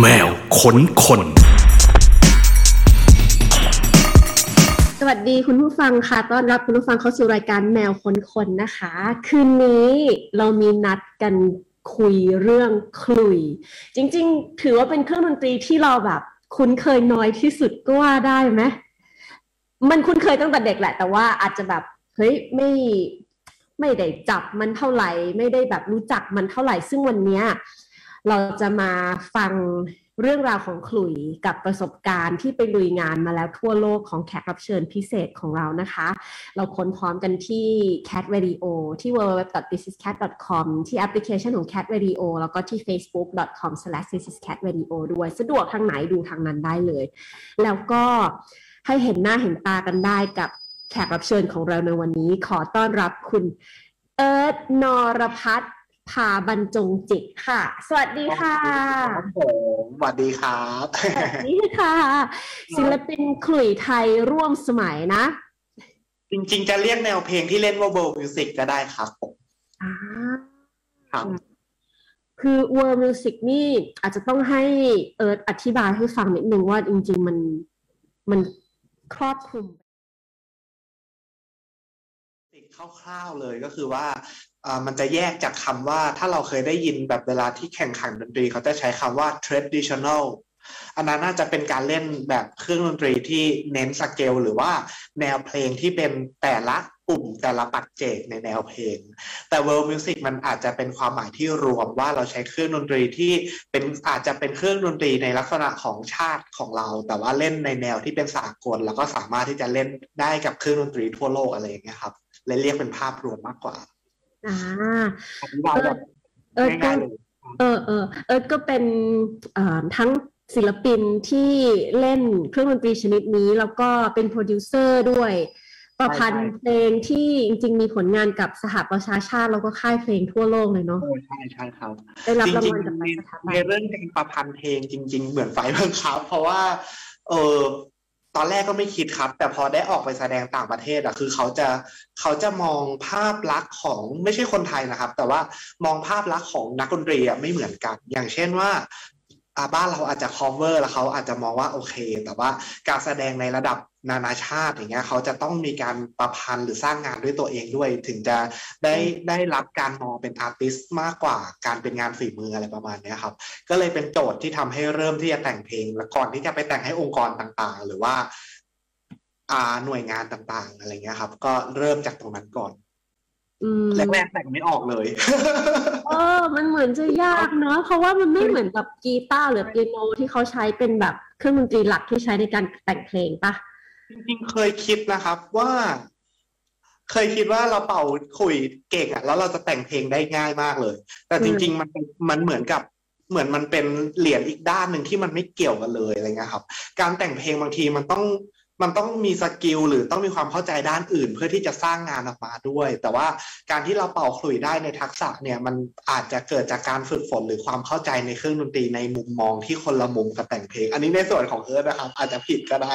แมวขนคน สวัสดีคุณผู้ฟังค่ะ ต้อนรับคุณผู้ฟังเข้าสู่รายการแมวคนคนนะคะ คืนนี้เรามีนัดกันคุยเรื่องคลุย จริงๆ ถือว่าเป็นเครื่องดนตรีที่เราแบบคุ้นเคยน้อยที่สุดก็ว่าได้ไหมมันคุ้นเคยตั้งแต่เด็กแหละ แต่ว่าอาจจะแบบเฮ้ยไม่ไม่ได้จับมันเท่าไหร่ ไม่ได้แบบรู้จักมันเท่าไหร่ ซึ่งวันนี้ เราจะมาฟังเรื่องราวของขลุยกับประสบการณ์ที่ไปลุยงานมาแล้วทั่วโลกของแขกรับเชิญพิเศษของเรานะคะ เราค้นพร้อมกันที่ Cat Radio ที่ www.thisiscat.com ที่แอปพลิเคชันของ Cat Radio แล้วก็ที่ facebook.com/thisiscatradio ด้วยสะดวกทางไหนดูทางนั้นได้เลย แล้วก็ให้เห็นหน้าเห็นตากันได้กับแขกรับเชิญของเราในวันนี้ ขอต้อนรับคุณเอิร์ธนรพัฒน์ พาบรรจงจิตค่ะ สวัสดีค่ะครับผมสวัสดีครับสวัสดีค่ะ ศิลปินขลุ่ยไทยร่วมสมัยนะ จริงๆ จะเรียกแนวเพลงที่เล่นว่า world music ก็ได้ครับผมอ่าครับคือ world music นี่อาจจะต้องให้เอิร์ธอธิบายให้ฟังนิดนึงว่าจริง ๆ มันมันครอบคลุมติดคร่าวๆเลยก็คือว่าอ่า มันจะแยกจากคำว่าถ้าเราเคยได้ยินแบบเวลาที่แข่งขันดนตรี เขาจะใช้คำว่า traditional อันนั้นน่าจะเป็นการเล่นแบบเครื่องดนตรีที่เน้นสเกลหรือว่าแนวเพลงที่เป็นแต่ละกลุ่มแต่ละปัจเจกในแนวเพลง แต่ world music มันอาจจะเป็นความหมายที่รวมว่าเราใช้เครื่องดนตรีที่เป็นอาจจะเป็นเครื่องดนตรีในลักษณะของชาติของเรา แต่ว่าเล่นในแนวที่เป็นสากล แล้วก็สามารถที่จะเล่นได้กับเครื่องดนตรีทั่วโลกอะไรอย่างเงี้ยครับเลยเรียกเป็นภาพรวมมากกว่า อ่าอธิบายแบบเอิร์ธก็ง่ายๆเลยเออเออเอิร์ธก็เป็นเอ่อทั้งศิลปินที่เล่นเครื่องดนตรีชนิดนี้ แล้วก็เป็นโปรดิวเซอร์ด้วย ประพันธ์เพลงที่จริง ๆ มีผลงานกับสหประชาชาติ แล้วก็ค่ายเพลงทั่วโลกเลยเนาะโอ้ใช่ใช่ครับได้รับจรางริงวัลจากๆหลาในยสถาบัในนเรื่องเพลงประพันธ์เพลงจริง ๆ เหมือนไฟบังคับ เพราะว่า เออ ตอนแรกก็ไม่คิดครับ แต่พอได้ออกไปแสดงต่างประเทศอะคือเขาจะเขาจะมองภาพลักษณ์ของไม่ใช่คนไทยนะครับ แต่ว่ามองภาพลักษณ์ของนักดนตรีอะไม่เหมือนกัน อย่างเช่นว่า อ่าบ้านเราอาจจะ cover แล้วเขาอาจจะมองว่าโอเค แต่ว่าการแสดงในระดับนานาชาติอย่างเงี้ยเขาจะต้องมีการประพันธ์หรือสร้างงานด้วยตัวเองด้วย ถึงจะได้ได้รับการมองเป็นอาร์ติสต์มากกว่าการเป็นงานฝีมืออะไรประมาณเนี้ยครับ ก็เลยเป็นโจทย์ที่ทำให้เริ่มที่จะแต่งเพลงแล้วก่อนที่จะไปแต่งให้องค์กรต่างๆ หรือว่าอ่าหน่วยงานต่างๆอะไรเงี้ยครับ ก็เริ่มจากตรงนั้นก่อนอืม แรกๆแต่งไม่ออกเลย เออ มันเหมือนจะยากเนาะเพราะว่ามันไม่เหมือนกับกีตาร์หรือเปียโนที่เขาใช้เป็นแบบเครื่องดนตรีหลักที่ใช้ในการแต่งเพลงปะจริงๆเคยคิดนะครับว่า เคยคิดว่าเราเป่าขลุยเก่งอะแล้วเราจะแต่งเพลงได้ง่ายมากเลย แต่จริง ๆ มันเป็นมันเหมือนกับเหมือนมันเป็นเหรียญอีกด้านหนึ่งที่มันไม่เกี่ยวกันเลยอะไรเงี้ยครับ การแต่งเพลงบางทีมันต้อง มันต้องมีสกิลหรือต้องมีความเข้าใจด้านอื่น เพื่อที่จะสร้างงานออกมาด้วย แต่ว่าการที่เราเป่าขลุ่ยได้ในทักษะเนี่ยมันอาจจะเกิดจากการฝึกฝนหรือความเข้าใจในเครื่องดนตรีในมุมมองที่คนละมุมกับแต่งเพลง อันนี้ในส่วนของเอิร์ธนะครับอาจจะผิดก็ได้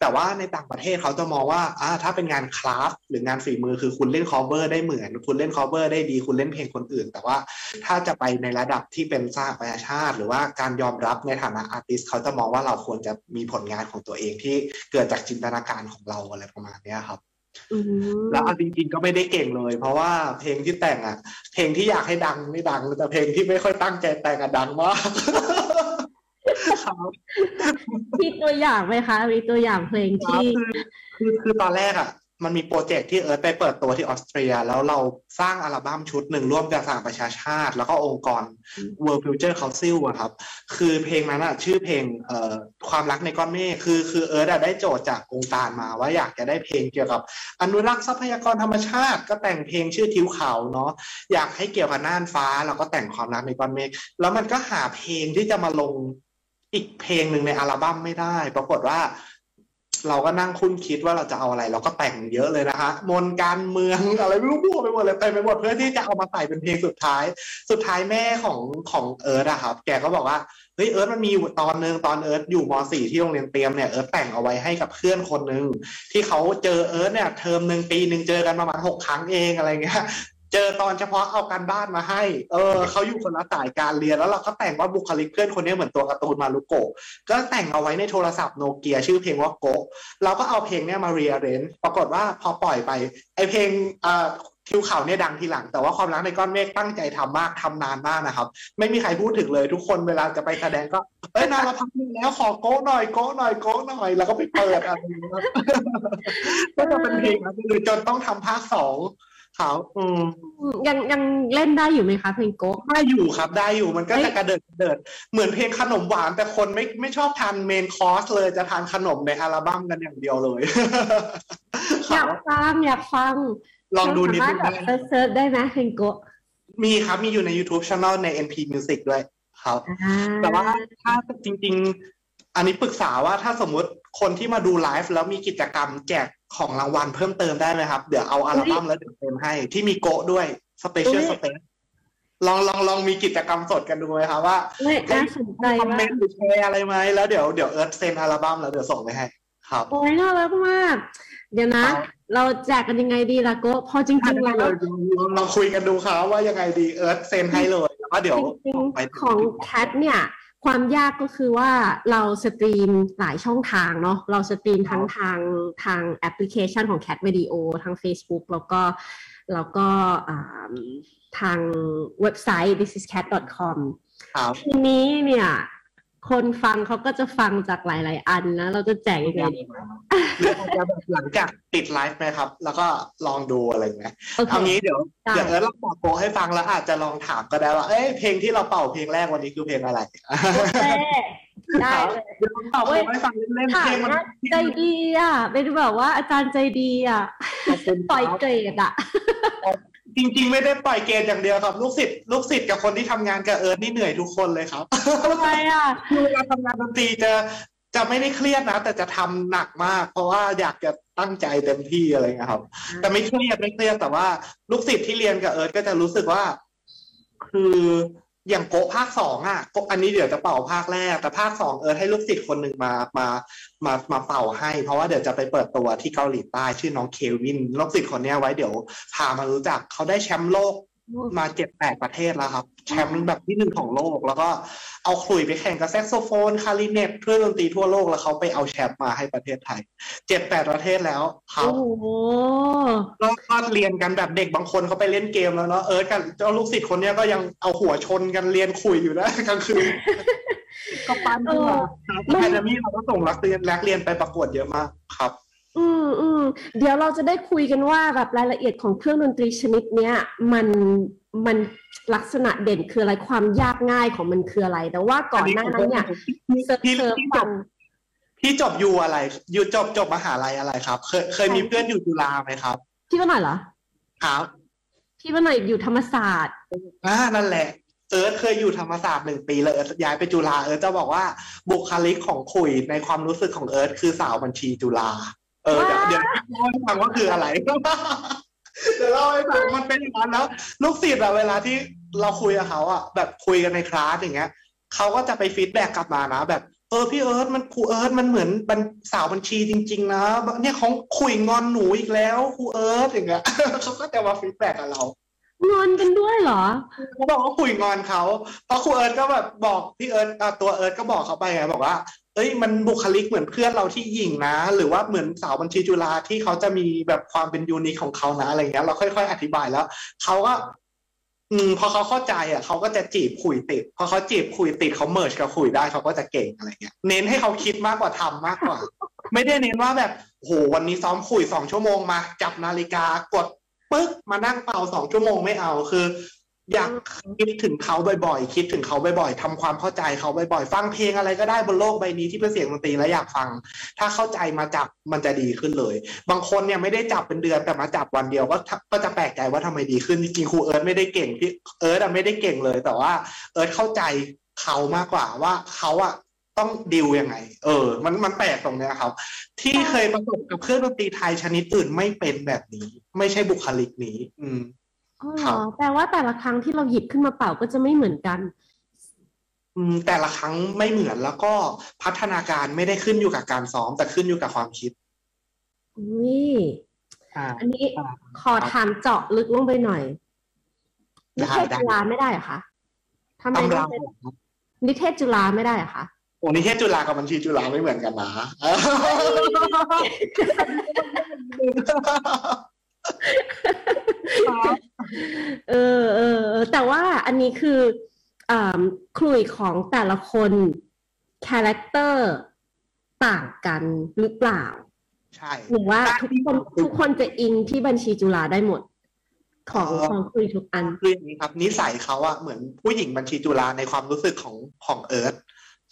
แต่ว่าในต่างประเทศเขาจะมองว่าอ่าถ้าเป็นงาน craft หรืองานฝีมือคือคุณเล่น cover ได้เหมือน คุณเล่น cover ได้ดี คุณเล่นเพลงคนอื่น แต่ว่าถ้าจะไปในระดับที่เป็นสหประชาชาติ หรือว่าการยอมรับในฐานะ artist เขาจะมองว่าเราควรจะมีผลงานของตัวเองที่เกิดจากจินตนาการของเราอะไรประมาณเนี้ยครับอืมแล้วเอาจริงๆก็ไม่ได้เก่งเลย เพราะว่าเพลงที่แต่งอะ เพลงที่อยากให้ดังไม่ดังแต่เพลงที่ไม่ค่อยตั้งใจแต่งอะดังมากครับมีตัวอย่างไหมคะมีตัวอย่างเพลงที่คือคือตอนแรกอะ มันมีโปรเจกต์ที่เอิร์ธไปเปิดตัวที่ออสเตรีย แล้วเราสร้างอัลบั้มชุดหนึ่งร่วมกับสหประชาชาติ แล้วก็องค์กร World Future Council อะครับ คือเพลงนั้นอะชื่อเพลงเอ่อความรักในก้อนเมฆคือคือเอิร์ธอะได้โจทย์จากองค์การมาว่าอยากจะได้เพลงเกี่ยวกับ อนุรักษ์ทรัพยากรธรรมชาติ ก็แต่งเพลงชื่อทิวเขาเนาะอยากให้เกี่ยวกับน่านฟ้าเราก็แต่งความรักในก้อนเมฆแล้วมันก็หาเพลงที่จะมาลงอีกเพลงหนึ่งในอัลบั้มไม่ได้ ปรากฏว่า เราก็นั่งคุ้นคิดว่าเราจะเอาอะไร เราก็แต่งเยอะเลยนะคะมนการเมืองอะไรไม่รู้มั่วไปหมดเลยเต็มไปหมดเพื่อที่จะเอามาใส่เป็นเพลงสุดท้าย สุดท้ายแม่ของของเอิร์ธอะครับ แกก็บอกว่าเฮ้ยเอิร์ธมันมีอยู่ตอนนึงตอนเอิร์ธอยู่ม .4 ที่โรงเรียนเตรียมเนี่ยเอิร์ธแต่งเอาไว้ให้กับเพื่อนคนหนึ่งที่เขาเจอเอิร์ธเนี่ยเทอมหนึ่งปีหนึ่งเจอกันประมาณหกครั้งเองอะไรเงี้ย เจอตอนเฉพาะเอาการบ้านมาให้ เออเขาอยู่คนละสายการเรียนแล้วเราก็แต่งว่าบุคลิกเพื่อนคนนี้เหมือนตัวการ์ตูนมารุโกะก็แต่งเอาไว้ในโทรศัพท์โนเกียชื่อเพลงว่าโกะเราก็เอาเพลงเนี้ยมา rearrange ปรากฏว่าพอปล่อยไปไอเพลงอ่าทิวเขาเนี่ยดังทีหลัง แต่ว่าความรักในก้อนเมฆตั้งใจทำมากทำนานมากนะครับ ไม่มีใครพูดถึงเลยทุกคนเวลาจะไปแสดงก็เอ้ยนานเราพักนึงแล้วขอโกะหน่อยโกะหน่อยโกะหน่อย แล้วก็ไปเปิดอะไรอย่างเงี้ยก็จะเป็นเพลงนะคือจนต้องทำภาคสอง ขาอืมยังยังเล่นได้อยู่ไหมคะ เพลงโกะได้อยู่ครับได้อยู่มันก็เฮ้จะยกระเดิดกระเดิด เหมือนเพลงขนมหวาน แต่คนไม่ไม่ชอบทาน main course เลยจะทานขนมในอัลบั้มกันอย่างเดียวเลยอยากฟังอยากฟัง ลองดูนิดเรานึสามารถแบบ search ๆได้ไหมเพลงโกะมีครับ มีอยู่ใน YouTube Channel ใน NP Music ด้วยครับอ่าแต่ว่าถ้าจริง ๆ อันนี้ปรึกษาว่าถ้าสมมุติคนที่มาดูไลฟ์แล้วมีกิจกรรมแจกของรางวัลเพิ่มเติมได้ไหมครับ เดี๋ยวเอาอัลบั้มแล้วเดี๋ยวเติมให้ ที่มีโกะด้วย special space ลองลองลองมีกิจกรรมสดกันดูไหมครับว่าเฮ้ยน่าสนใจ comment หรือแชร์อะไรไหมแล้วเดี๋ยวเดี๋ยวเอิร์ธเซ็นอัลบั้มแล้วเดี๋ยวส่งไปให้ ครับโอ้ยน่ารักมาก เดี๋ยวนะครับเราแจกกันยังไงดีล่ะโกะพอจริงๆแล้วลองคุยกันดูครับว่ายังไงดีเอิร์ธเซ็นให้เลยแล้วก็เดี๋ยวจริงไปๆของ Cat เนี่ย ความยากก็คือว่าเรา stream หลายช่องทางเนาะเรา stream ทั้งทางทางแอปพลิเคชันของ Cat Video ทาง Facebook แล้วก็แล้วก็อ่าทางเว็บไซต์ thisiscat.com ครับทีนี้เนี่ย คนฟังเขาก็จะฟังจากหลาย ๆ อันนะ เราจะแจกยังไงดีหรืออาจจะแบบหลังจากปิดไลฟ์ไหมครับ แล้วก็ลองดูอะไรอย่างเงี้ยโอเคเอางี้เดี๋ยวได้เดี๋ยวเอิร์ธเราบอกโกะให้ฟังแล้วอาจจะลองถามก็ได้ว่า เอ้ยเพลงที่เราเป่าเพลงแรกวันนี้คือเพลงอะไรโอเคได้เลยเดี๋ยวผมตอบให้ฟังเล่นๆถาเพลมงมันนะใจดีอะเป็นแบบว่าอาจารย์ใจดีอะปล่อยเกรดอะ จริงๆ ไม่ได้ปล่อยเกณฑ์อย่างเดียวครับ ลูกศิษย์ลูกศิษย์กับคนที่ทำงานกับเอิร์ธนี่เหนื่อยทุกคนเลยครับทำไมอะคือเวลาทำงานดนตรีจะจะไม่ได้เครียดนะ แต่จะทำหนักมาก เพราะว่าอยากจะตั้งใจเต็มที่อะไรเงี้ยครับ แต่ไม่เครียดไม่เครียดแต่ว่า ลูกศิษย์ที่เรียนกับเอิร์ธก็จะรู้สึกว่า คือ อย่างโกะภาคสองอะโกะอันนี้เดี๋ยวจะเป่าภาคแรก แต่ภาคสองเออให้ลูกศิษย์คนหนึ่งมามามามาเป่าให้ เพราะว่าเดี๋ยวจะไปเปิดตัวที่เกาหลีใต้ชื่อน้องเควินลูกศิษย์คนเนี้ยไว้เดี๋ยวพามารู้จักเขาได้แชมป์โลก มาเจ็ดแปดประเทศแล้วครับ แชมป์แบบที่หนึ่งของโลก แล้วก็เอาขลุ่ยไปแข่งกับแซกโซโฟน คลาริเน็ตเครื่องดนตรีทั่วโลกแล้วเขาไปเอาแชมป์มาให้ประเทศไทยเจ็ดแปดประเทศแล้วเขาโอ้โหก็ก็เรียนกันแบบเด็กบางคนเขาไปเล่นเกมแล้วเนาะเออกันเจ้าลูกศิษย์คนเนี้ยก็ยังเอาหัวชนกันเรียนคุยอยู่นะกลางคืนก็ปั้นขึ้นมาครับแคนามีเราก็ส่งนักเรียนนักเรียนไปประกวดเยอะมากครับ อืมอืมเดี๋ยวเราจะได้คุยกันว่าแบบรายละเอียดของเครื่องดนตรีชนิดเนี้ยมันมันลักษณะเด่นคืออะไรความยากง่ายของมันคืออะไร แต่ว่าก่อนหน้านั้นเนี่ยเซิร์ฟพี่เซิร์ฟพี่จฟับงพี่จบ U อะไร U จบจบมหาลัยอะไรครับ เคยเคยมีเพื่อนอยู่จุฬาไหมครับ พี่ว่าหน่อยเหรอครับพี่ว่าหน่อยอยู่ธรรมศาสตร์อ่านั่นแหละเอิร์ธเคยอยู่ธรรมศาสตร์หนึ่งปีแล้วเอิร์ธย้ายไปจุฬาเอิร์ธจะบอกว่าบุคลิกของขลุ่ยในความรู้สึกของเอิร์ธคือสาวบัญชีจุฬา เออเดี๋ยวเดี๋ยวเล่าให้ฟังว่าคืออะไรเดี๋ยวเล่าให้ฟังมันเป็นอย่างนั้นแล้ว ลูกศิษย์อะเวลาที่เราคุยกับเขาอะแบบคุยกันในคลาสอย่างเงี้ยเขาก็จะไป feedback กลับมานะแบบเออพี่เอิร์ธมันครูเอิร์ธมันเหมือนบัญสาวบัญชีจริง ๆ นะเนี่ยของขลุ่ยงอนหนูอีกแล้วครูเอิร์ธอย่างเงี้ยเขาก็จะมา feedback กับเรางอนกันด้วยเหรอเขาบอกว่าขลุ่ยงอนเขาเพราะครูเอิร์ธก็แบบบอกพี่เอิร์ธอะตัวเอิร์ธก็บอกเขาไปไงบอกว่า เอ้ยมันบุคลิกเหมือนเพื่อนเราที่หญิงนะ หรือว่าเหมือนสาวบัญชีจุฬาที่เขาจะมีแบบความเป็น unique ของเขานะอะไรเงี้ยเราค่อยๆ อธิบายแล้วเขาก็ อืมพอเขาเข้าใจอะเขาก็จะจีบคุยติด พอเขาจีบคุยติดเขาเมิร์ชกับคุยได้เขาก็จะเก่งอะไรเงี้ยเน้นให้เขาคิดมากกว่าทำมากกว่า ไม่ได้เน้นว่าแบบโหวันนี้ซ้อมคุยสองชั่วโมงมาจับนาฬิกากดปึ๊กมานั่งเป่าสองชั่วโมงไม่เอาคือ อยากคิดถึงเขาบ่อยๆ คิดถึงเขาบ่อยๆทำความเข้าใจเขาบ่อยๆ ฟังเพลงอะไรก็ได้บนโลกใบนี้ที่เป็นเสียงดนตรีแล้วอยากฟัง ถ้าเข้าใจมาจับมันจะดีขึ้นเลย บางคนเนี่ยไม่ได้จับเป็นเดือนแต่มาจับวันเดียวก็ก็จะแปลกใจว่าทำไมดีขึ้นจริงครูเอิร์ธไม่ได้เก่งพี่เอิร์ธอะไม่ได้เก่งเลย แต่ว่าเอิร์ธเข้าใจเขามากกว่าว่าเขาอะต้องดิวยังไง เออ มันมันแปลกตรงเนี้ยครับ ที่เคยประสบกับเครื่องดนตรีไทยชนิดอื่นไม่เป็นแบบนี้ ไม่ใช่บุคลิกนี้ อืม อ๋อเหครัรอบแปลว่าแต่ละครั้งที่เราหยิบขึ้นมาเป่าก็จะไม่เหมือนกัน อืมแต่ละครั้งไม่เหมือนแล้วก็พัฒนาการไม่ได้ขึ้นอยู่กับการซ้อม แต่ขึ้นอยู่กับความคิดอุ้ยอ่าอันนี้อ่าขอถามเจาะลึกลงไปหน่อยนิเทศจุฬาไม่ได้เหรอคะทำไมตำราไม่เป็นนิเทศจุฬาไม่ได้เหรอคะโอ้นิเทศจุฬากับบัญชีจุฬาไม่เหมือนกันนะ เออเออเออแต่ว่าอันนี้คืออ่าขลุ่ยของแต่ละคน character ต่างกันหรือเปล่า ใช่หรือว่าทุกคนทุกคนจะอินที่บัญชีจุฬาได้หมด ของเออของขลุ่ยทุกอันคืออย่างนี้ครับ นิสัยเขาอะเหมือนผู้หญิงบัญชีจุฬาในความรู้สึกของของเอิร์ธ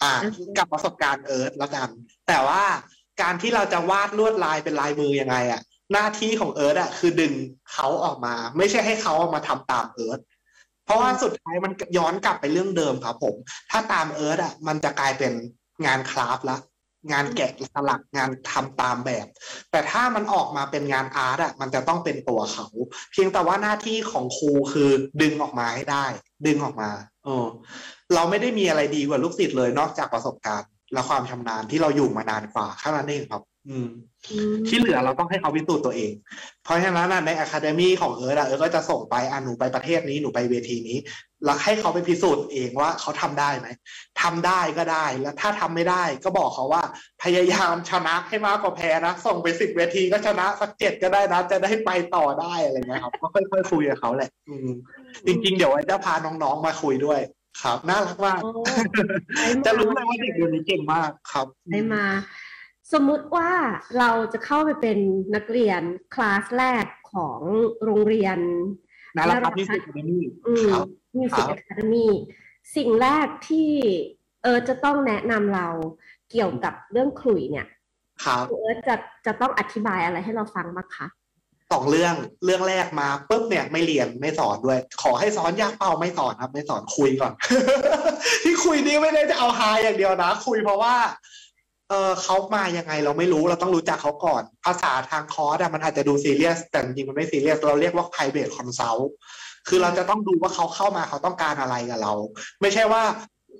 อ่าอือฮึกับประสบการณ์เอิร์ธแล้วกัน แต่ว่าการที่เราจะวาดลวดลายเป็นลายมือยังไงอะ หน้าที่ของเอิร์ธอะคือดึงเขาออกมา ไม่ใช่ให้เขาเอามาทำตามเอิร์ธเพราะว่าสุดท้ายมันย้อนกลับไปเรื่องเดิมครับผม ถ้าตามเอิร์ธอะมันจะกลายเป็นงานคราฟละงานแกะสลักงานทำตามแบบ แต่ถ้ามันออกมาเป็นงานอาร์ตอะมันจะต้องเป็นตัวเขา เพียงแต่ว่าหน้าที่ของครูคือดึงออกมาให้ได้ ดึงออกมาเออเราไม่ได้มีอะไรดีกว่าลูกศิษย์เลยนอกจากประสบการณ์ และความชำนาญที่เราอยู่มานานกว่าแค่นั้นเองครับ ที่เหลือเราต้องให้เขาพิสูจน์ตัวเอง เพราะฉะนั้นน่ะในอะคาเดมีของเอิร์ธอะเอิร์ธก็จะส่งไปอะหนูไปประเทศนี้หนูไปเวทีนี้ แล้วให้เขาไปพิสูจน์เองว่าเขาทำได้ไหมทำได้ก็ได้ แล้วถ้าทำไม่ได้ก็บอกเขาว่า พยายามชนะให้มากกว่าแพ้นะ ส่งไปสิบเวทีก็ชนะสักเจ็ดก็ได้นะ จะได้ไปต่อได้อะไรเงี้ยครับ ก็ค่อยๆคุยกับเขาแหละ อืมจริง ๆ เดี๋ยวไอ้จะพาน้องๆมาคุยด้วยครับน่ารักมากโอ้ได้มาจะรู้เลยว่าเด็กเดี๋ยวนี้เก่งมากครับได้มา สมมุติว่าเราจะเข้าไปเป็นนักเรียนคลาสแรกของโรงเรียนน่ารักครับนี่สิคาเดมี่อืมครับมิวครัสิกบอะคาเดมีสิ่งแรกที่เอิร์ธจะต้องแนะนำเราเกี่ยวกับเรื่องขลุ่ยเนี่ยครับเอิร์ธจะจะต้องอธิบายอะไรให้เราฟังบ้างคะสองเรื่องเรื่องแรกมาปุ๊บเนี่ยไม่เรียนไม่สอนด้วย ขอให้สอนยากเปล่าไม่สอนครับ ไม่สอนคุยก่อน ที่คุยนี่ไม่ได้จะเอาฮาอย่างเดียวนะ คุยเพราะว่า เออเขามายังไงเราไม่รู้เราต้องรู้จักเขาก่อน ภาษาทางคอร์สอะมันอาจจะดูซีเรียส แต่จริงมันไม่ซีเรียส เราเรียกว่า private consult คือเราจะต้องดูว่าเขาเข้ามาเขาต้องการอะไรกับเรา ไม่ใช่ว่า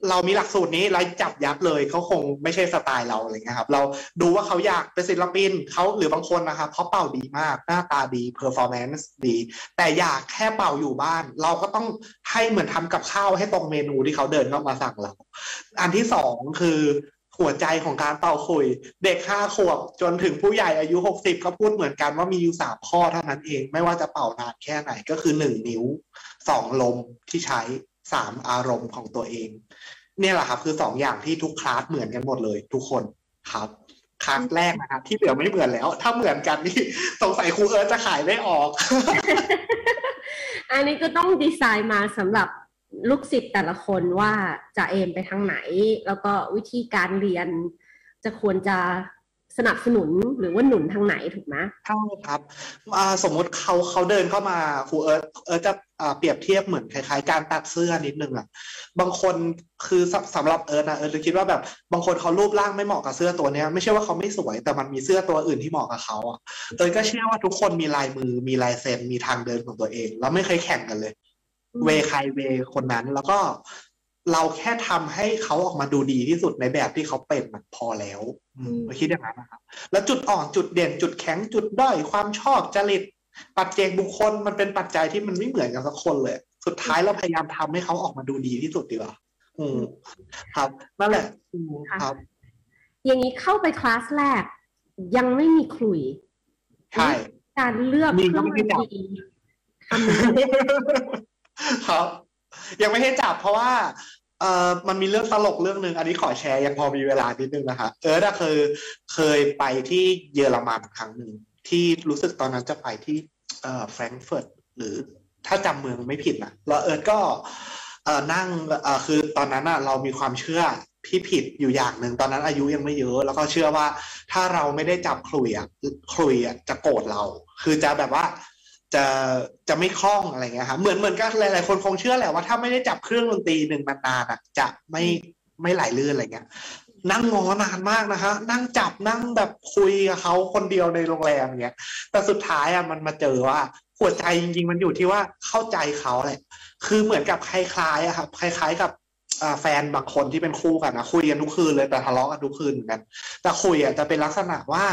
เรามีหลักสูตรนี้เราจับยัดเลยเขาคงไม่ใช่สไตล์เราอะไรเงี้ยครับ เราดูว่าเขาอยากเป็นศิลปินเขาหรือบางคนนะครับเขาเป่าดีมาก หน้าตาดี performance ดี แต่อยากแค่เป่าอยู่บ้าน เราก็ต้องให้เหมือนทำกับข้าวให้ตรงเมนูที่เขาเดินเข้ามาสั่งเรา อันที่สองคือ หัวใจของการเป่าคุย เด็กห้าขวบจนถึงผู้ใหญ่อายุหกสิบก็พูดเหมือนกันว่ามีอยู่สามข้อเท่านั้นเอง ไม่ว่าจะเป่านานแค่ไหนก็คือหนึ่งนิ้วสองลมที่ใช้สามอารมณ์ของตัวเอง เนี่ยแหละครับ คือสองอย่างที่ทุกคลาสเหมือนกันหมดเลย ทุกคนครับคลาสแรกนะครับที่เหลือไม่เหมือนแล้ว ถ้าเหมือนกันนี่สงสัยครูเอิร์ธจะขายไม่ออก อันนี้ก็ต้องดีไซน์มาสำหรับ ลูกศิษย์แต่ละคนว่าจะเอมไปทางไหน แล้วก็วิธีการเรียนจะควรจะสนับสนุนหรือว่าหนุนทางไหนถูกไหมใช่ครับสมมติเขาเขาเดินเข้ามาครูเอิร์ธเอิร์ธจะเปรียบเทียบเหมือนคล้ายๆการตัดเสื้อนิดนึงอะบางคนคือสำสำหรับเอิร์ธนะเอิร์ธจะคิดว่าแบบบางคนเขารูปร่างไม่เหมาะกับเสื้อตัวเนี้ยไม่ใช่ว่าเขาไม่สวยแต่มันมีเสื้อตัวอื่นที่เหมาะกับเขาอะเอิร์ธก็เชื่อว่าทุกคนมีลายมือมีลายเซ็นมีทางเดินของตัวเอง แล้วไม่เคยแข่งกันเลย เวใครเวคนนั้น แล้วก็เราแค่ทำให้เขาออกมาดูดีที่สุดในแบบที่เขาเป็นมันพอแล้วอืมเราคิดอย่างนั้นนะครับแล้วจุดอ่อนจุดเด่นจุดแข็งจุดด้อยความชอบจริตปัจเจกบุคคลมันเป็นปัจจัยที่มันไม่เหมือนกันสักคนเลย สุดท้ายเราพยายามทำให้เขาออกมาดูดีที่สุดดีกว่าอืมครับนั่นแหละอืมครับ อย่างนี้เข้าไปคลาสแรก ยังไม่มีขลุ่ยใช่การเลือกมีเครื่องก็ไม่ดได้นจับตรีทำยังไง ครับ ยังไม่ให้จับเพราะว่าเอ่อมันมีเรื่องตลกเรื่องหนึ่งอันนี้ขอแชร์ยังพอมีเวลานิดนึงนะคะ เออเคยเคยไปที่เยอรมันครั้งหนึ่งที่รู้สึกตอนนั้นจะไปที่เอ่อแฟรงก์เฟิร์ตหรือถ้าจำเมืองไม่ผิดนะแล้วเอิร์ธก็เอ่อนั่งเอ่อคือตอนนั้นอะเรามีความเชื่อที่ผิดอยู่อย่างหนึ่งตอนนั้นอายุยังไม่เยอะ แล้วก็เชื่อว่าถ้าเราไม่ได้จับขลุ่ยอะขลุ่ยอะจะโกรธเรา คือจะแบบว่า จะจะไม่คล่องอะไรเงี้ยครับเหมือนเหมือนกับหลายๆคนคงเชื่อแหละว่าถ้าไม่ได้จับเครื่องดนตรีหนึ่งนานๆอะจะไม่ไม่ไหลลื่นอะไรเงี้ย นั่งงอนานมากนะฮะนั่งจับนั่งแบบคุยกับเขาคนเดียวในโรงแรมเงี้ย แต่สุดท้ายอะมันมาเจอว่าหัวใจจริงๆมันอยู่ที่ว่าเข้าใจเขาแหละคือเหมือนกับคล้ายๆอะครับคล้าย ๆ กับแฟนบางคนที่เป็นคู่กันนะคุยกันทุกคืนเลยแต่ทะเลาะกันทุกคืนเหมือนกัน แต่คุยอะจะเป็นลักษณะว่า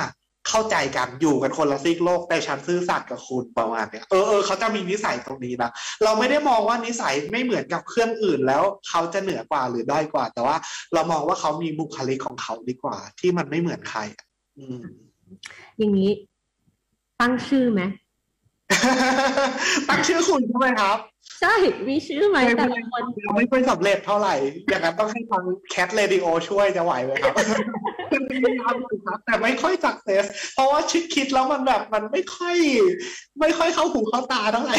เข้าใจกันอยู่กันคนละซีกโลกแต่ฉันซื่อสัตย์กับคุณประมาณเนี้ยเออเออเขาจะมีนิสัยตรงนี้นะเราไม่ได้มองว่านิสัยไม่เหมือนกับเครื่องอื่นแล้วเขาจะเหนือกว่าหรือด้อยกว่า แต่ว่าเรามองว่าเขามีบุคลิกของเขาดีกว่า ที่มันไม่เหมือนใครอืมอย่างนี้ ตั้งชื่อไหมตั้งชื่อขลุ่ยใช่ไหมครับ ใช่มีชื่อไหมแต่ละคนยังไม่ค่อยสำเร็จเท่าไหร่ อย่างนั้นต้องให้ทาง Cat Radio ช่วยจะไหวไหมครับพยายามอยู่ครับแต่ไม่ค่อย success เพราะว่าคิดคิดแล้วมันแบบมันไม่ค่อย ไม่ค่อยเข้าหูเข้าตาเท่าไหร่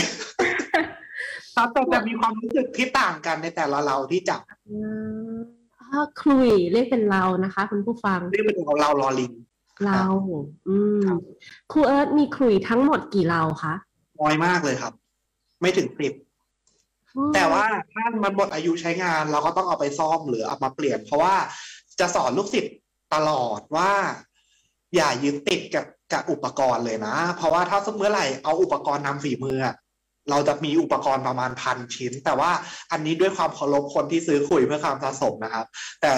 ครับแต่แต่มีความรู้สึกที่ต่างกันในแต่ละเลาที่จับอ่าคลุยเรียกเป็นเรานะคะ คุณผู้ฟังเรียกเป็นของเราลอลิงเราอืมครับครูเอิร์ธมีคลุยทั้งหมดกี่เราคะน้อยมากเลยครับ ไม่ถึงสิบ แต่ว่าถ้ามันหมดอายุใช้งานเราก็ต้องเอาไปซ่อมหรือเอามาเปลี่ยน เพราะว่าจะสอนลูกศิษย์ตลอดว่า อย่ายึดติดกับกับอุปกรณ์เลยนะ เพราะว่าถ้าเมื่อไหร่เอาอุปกรณ์นำฝีมือ เราจะมีอุปกรณ์ประมาณพันชิ้น แต่ว่าอันนี้ด้วยความเคารพคนที่ซื้อขลุ่ยเพื่อความสะสมนะครับ แต่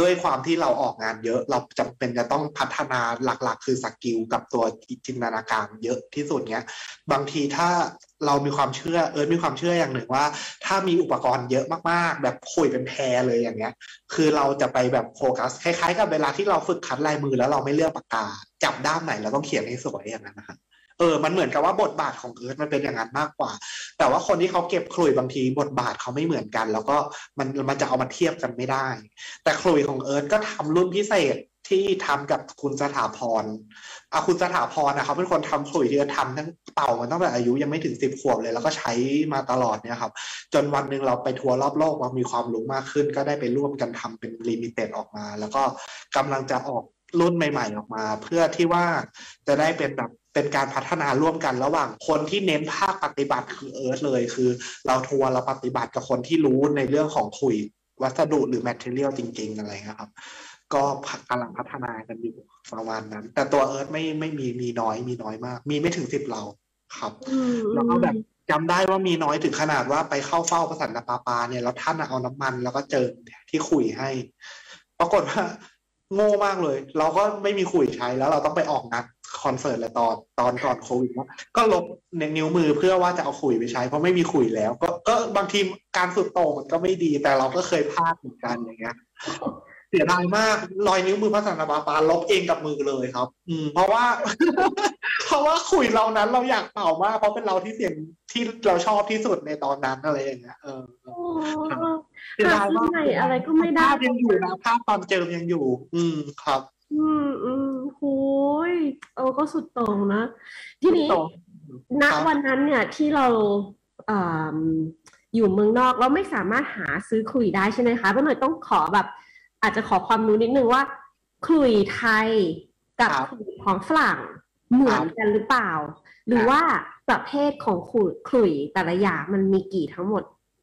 ด้วยความที่เราออกงานเยอะ เราจำเป็นจะต้องพัฒนาหลักๆ คือ skill กับตัวจินตนาการเยอะที่สุดเนี้ย บางทีถ้าเรามีความเชื่อเออมีความเชื่ออย่างหนึ่งว่า ถ้ามีอุปกรณ์เยอะมากๆ แบบขลุ่ยเป็นแผงเลยอย่างเงี้ย คือเราจะไปแบบโฟกัสคล้ายๆ กับเวลาที่เราฝึกคัดลายมือแล้วเราไม่เลือกปากกาจับด้ามไหนเราต้องเขียนให้สวยอย่างนั้นนะครับ เออ มันเหมือนกับว่าบทบาทของเอิร์ธมันเป็นอย่างนั้นมากกว่า แต่ว่าคนที่เขาเก็บขลุ่ยบางทีบทบาทเขาไม่เหมือนกัน แล้วก็มันมันจะเอามาเทียบกันไม่ได้ แต่ขลุ่ยของเอิร์ธก็ทำรุ่นพิเศษที่ทำกับคุณสถาพรอะคุณสถาพรนะเขาเป็นคนทำขลุ่ยที่ทำทั้งเป่ามันตั้งแต่อายุยังไม่ถึงสิบขวบเลย แล้วก็ใช้มาตลอดเนี่ยครับ จนวันหนึ่งเราไปทัวร์รอบโลกเรามีความรู้มากขึ้น ก็ได้ไปร่วมกันทำเป็น limited ออกมา แล้วก็กำลังจะออกรุ่นใหม่ ๆ ออกมา เพื่อที่ว่าจะได้เป็นแบบ เป็นการพัฒนาร่วมกันระหว่างคนที่เน้นภาคปฏิบัติคือเอิร์ธเลยคือ เราทัวร์เราปฏิบัติกับคนที่รู้ในเรื่องของขลุ่ยวัสดุหรือ material จริง ๆ อะไรเงี้ยครับ ก็กำลังพัฒนากันอยู่ประมาณนั้น แต่ตัวเอิร์ธไม่ไม่มีมีน้อยมีน้อยมาก มีไม่ถึงสิบเลาครับอืมแล้วก็แบบจำได้ว่ามีน้อยถึงขนาดว่าไปเข้าเฝ้าพระสันตะปาปาเนี่ยแล้วท่านเอาน้ำมันแล้วก็เจิมที่ขลุ่ยให้ ปรากฏว่าโง่มากเลย เราก็ไม่มีขุยใช้แล้วเราต้องไปออกงาน คอนเสิร์ตเลยตอนตอนก่อนโควิดนะก็ลบในนิ้วมือเพื่อว่าจะเอาขุยไปใช้ เพราะไม่มีขุยแล้ว ก็ก็บางทีการสุดโต่งมันก็ไม่ดี แต่เราก็เคยพลาดเหมือนกันอย่างเงี้ยเสียดายมากรอยนิ้วมือพระสันตะปาปาลบเองกับมือเลยครับ อืม เพราะว่า เพราะว่าขุยเรานั้นเราอยากเป่ามากเพราะเป็นเราที่เสียงที่เราชอบที่สุดในตอนนั้นอะไรอย่างเงี้ยเออโอ้เสียดายหาซื้อมากใหม่อะไรก็ไม่ได้ภาพยังอยู่นะภาพตอนเจิมยังอยู่ อืมครับอืมอืมโหยเออก็สุดโต่งนะ ทีนี้ ต่อณครับ วันนั้นเนี่ยที่เราอ่าอยู่เมืองนอกเราไม่สามารถหาซื้อขลุ่ยได้ใช่ไหมคะป้าหน่อยต้องขอแบบ อาจจะขอความรู้นิดนึงว่าขลุ่ยไทยกับครับขลุ่ยของฝรั่งเหมือนกันหรือเปล่า หรือว่าประเภทของขลุ่ยขลุ่ยแต่ละอย่างมันมีกี่ทั้งหมด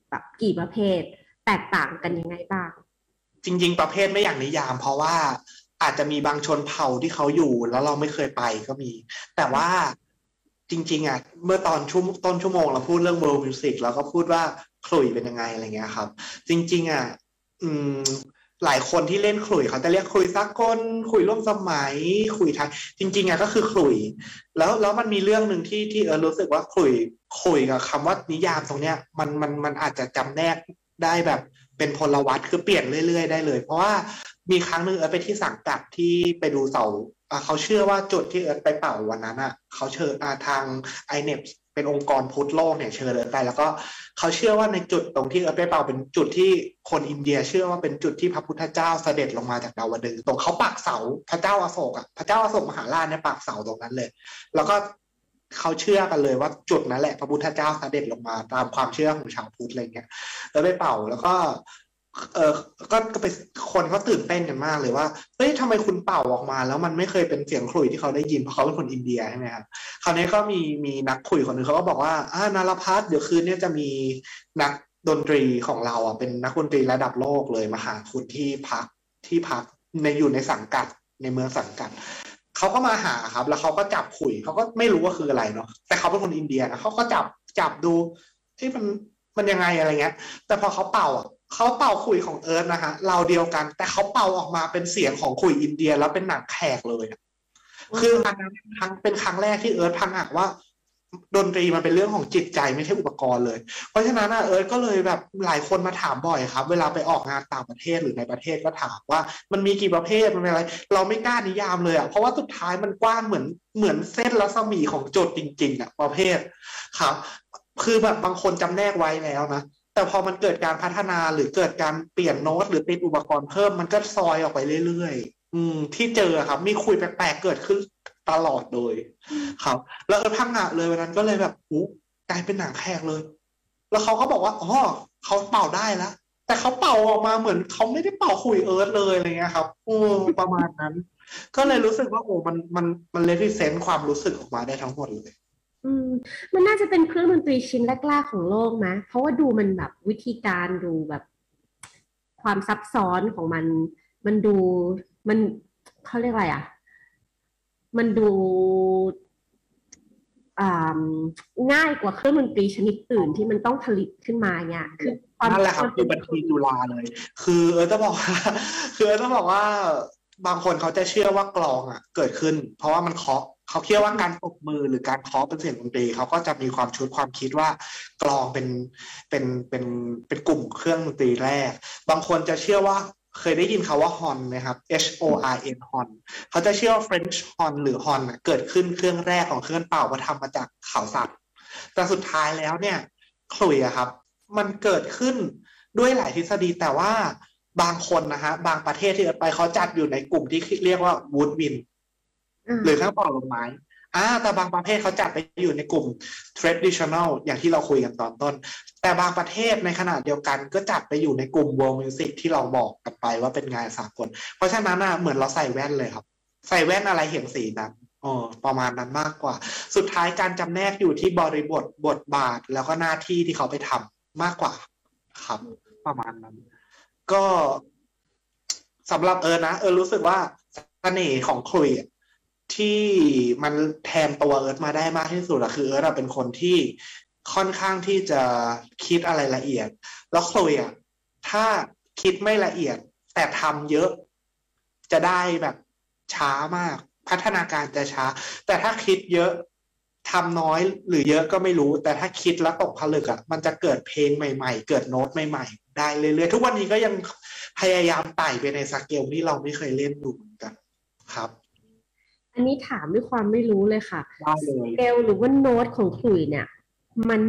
แบบกี่ประเภท แตกต่างกันยังไงบ้างจริง ๆ ประเภทไม่อย่างนิยาม เพราะว่า อาจจะมีบางชนเผ่าที่เขาอยู่ แล้วเราไม่เคยไปก็มี แต่ว่าจริง ๆอะเมื่อตอนชั่วต้นชั่วโมงเราพูดเรื่อง world music แล้วก็พูดว่าขลุ่ยเป็นยังไงอะไรเงี้ยครับ จริง ๆอะอืมหลายคนที่เล่นขลุ่ยเขาจะเรียกขลุ่ยสากลขลุ่ยร่วมสมัยขลุ่ยไทยจริง ๆอะก็คือขลุ่ยแล้วแล้วมันมีเรื่องหนึ่งที่ที่เออรู้สึกว่าขลุ่ยขลุ่ยกับคำว่านิยามตรงเนี้ย มันมันมันอาจจะจำแนกได้แบบเป็นพลวัตคือเปลี่ยนเรื่อย ๆ ได้เลย เพราะว่า มีครั้งหนึ่งเออไปที่สังกัดที่ไปดูเสาเขาเชื่อว่าจุดที่เอิร์ธไปเป่าวันนั้นอะเขาเชิญทางไอเนปเป็นองค์กรพุทธโลกเนี่ยเชิญเอิร์ธไป แล้วก็เขาเชื่อว่าในจุดตรงที่เอิร์ธไปเป่าเป็นจุดที่คนอินเดีย เชื่อว่าเป็นจุดที่พระพุทธเจ้าเสด็จลงมาจากดาวดึงส์ตรงเขาปักเสาพระเจ้าอาโศกอะพระเจ้าอาโศกมหาราชเนี่ยปักเสาตรงนั้นเลย แล้วก็เขาเชื่อกันเลยว่าจุดนั้นแหละพระพุทธเจ้าเสด็จลงมาตามความเชื่อของชาวพุทธอะไรเงี้ยแล้วไปเป่าแล้วก็ เออก็ก็ไปคนเขาตื่นเต้นกันมากเลยว่าเฮ้ยทำไมคุณเป่าออกมา แล้วมันไม่เคยเป็นเสียงขลุ่ยที่เขาได้ยินเพราะเขาเป็นคนอินเดียใช่ไหมครับคราวนี้ก็มีมีนักคุยคนหนึ่งเขาก็บอกว่าอ่านารพัฒเดี๋ยวคืนนี้จะมีนักดนตรีของเราอะเป็นนักดนตรีระดับโลกเลยมาหาคุณที่พักที่พักในอยู่ในสังกัดในเมืองสังกัดเขาก็มาหาครับ แล้วเขาก็จับขลุ่ยเขาก็ไม่รู้ว่าคืออะไรเนาะแต่เขาเป็นคนอินเดียนะเขาก็จับจับดูที่มันมันยังไงอะไรเงี้ย แต่พอเขาเป่าอะ เขาเป่าขลุ่ยของเอิร์ธนะฮะเลาเดียวกัน แต่เขาเป่าออกมาเป็นเสียงของขลุ่ยอินเดียแล้วเป็นหนังแขกเลยอะคืออันนั้นครั้งเป็นครั้งแรกที่เอิร์ธตระหนักว่า ดนตรีมันเป็นเรื่องของจิตใจไม่ใช่อุปกรณ์เลย เพราะฉะนั้นอะเอิร์ธก็เลยแบบหลายคนมาถามบ่อยครับ เวลาไปออกงานต่างประเทศหรือในประเทศก็ถามว่า มันมีกี่ประเภทมันเป็นอะไร เราไม่กล้านิยามเลยอะเพราะว่าสุดท้ายมันกว้างเหมือนเหมือนเส้นรัศมีของโจทย์จริง ๆอะประเภทครับ คือแบบบางคนจำแนกไว้แล้วนะ แต่พอมันเกิดการพัฒนาหรือเกิดการเปลี่ยนโน้ตหรือติดอุปกรณ์เพิ่มมันก็ซอยออกไปเรื่อยๆ อืม ที่เจอครับ มีคุยแปลกๆเกิดขึ้นตลอดเลย ครับ แล้วเออพังงะเลยวันนั้นก็เลยแบบอู้กลายเป็นหนังแขกเลย แล้วเขาก็บอกว่าอ๋อเขาเป่าได้แล้วแต่เขาเป่าออกมาเหมือนเขาไม่ได้เป่าคุยเอิร์ธเลยอะไรเงี้ยครับโอ้ประมาณนั้น ก็เลยรู้สึกว่าโอ้มันมันมันเลฟิเซนต์ความรู้สึกออกมาได้ทั้งหมดเลย อืมมันน่าจะเป็นเครื่องดนตรีชิ้นแรกๆของโลกนะเพราะว่าดูมันแบบวิธีการดูแบบ ความซับซ้อนของมัน มันดูมันเขาเรียกอะไรอะ มันดูง่ายกว่าเครื่องดนตรีชนิดอื่นที่มันต้องผลิตขึ้นมาเนี่ยคือนั่นแหละครับคือบัญชีจุฬาเลย คือเออจะบอกว่าคือเออจะบอกว่าบางคนเขาจะเชื่อว่ากลองอะ เกิดขึ้น เพราะว่ามันเคาะ เขาเชื่อว่าการตบมือหรือการเคาะเป็นเสียงดนตรีเขาก็จะมีความชุดความคิดว่ากลองเป็นเป็นเป็นเป็นกลุ่มเครื่องดนตรีแรก บางคนจะเชื่อว่าเคยได้ยินคาว่าฮอนไหมครับ H O R N ฮอนเขาจะเชื่อว่า French horn หรือฮอนเกิดขึ้นเครื่องแรกของเครื่องเป่าว่าทำมาจากเขาสัตว์แต่สุดท้ายแล้วเนี่ยขลุ่ยอะครับ มันเกิดขึ้นด้วยหลายทฤษฎีแต่ว่าบางคนนะฮะบางประเทศที่ไปเขาจัดอยู่ในกลุ่มที่เรียกว่า woodwind หรือเครื่องป่าลมไม้อ่าแต่บางประเภทเขาจัดไปอยู่ในกลุ่ม traditional อย่างที่เราคุยกันตอนต้น แต่บางประเทศในขณะเดียวกันก็จัดไปอยู่ในกลุ่ม world music ที่เราบอกกันไปว่าเป็นงานสากล เพราะฉะนั้นนะเหมือนเราใส่แว่นเลยครับ ใส่แว่นอะไรเห็นสีนั้นอ๋อประมาณนั้นมากกว่า สุดท้ายการจำแนกอยู่ที่บริบทบทบาทแล้วก็หน้าที่ที่เขาไปทำมากกว่า ครับ ประมาณนั้น ก็สำหรับเออนะ เออรู้สึกว่าเสน่ห์ของคุย ที่มันแทนตัวเอิร์ธมาได้มากที่สุดอะคือเอิร์ธเป็นคนที่ค่อนข้างที่จะคิดอะไรละเอียด แล้วโคลยอะถ้าคิดไม่ละเอียด แต่ทำเยอะจะได้แบบช้ามาก พัฒนาการจะช้า แต่ถ้าคิดเยอะทำน้อยหรือเยอะก็ไม่รู้ แต่ถ้าคิดแล้วตกผลึกอะ่ะ มันจะเกิดเพลงใหม่ ๆ เกิดโน้ตใหม่ ๆ ได้เรื่อยๆทุกวันนี้ก็ยังพยายามไต่ไปในสเกลที่เราไม่เคยเล่นดูเหมือนกันครับ อันนี้ถามด้วยความไม่รู้เลยค่ะสเกลหรือว่าโน้ตของขลุ่ยเนี่ย มัน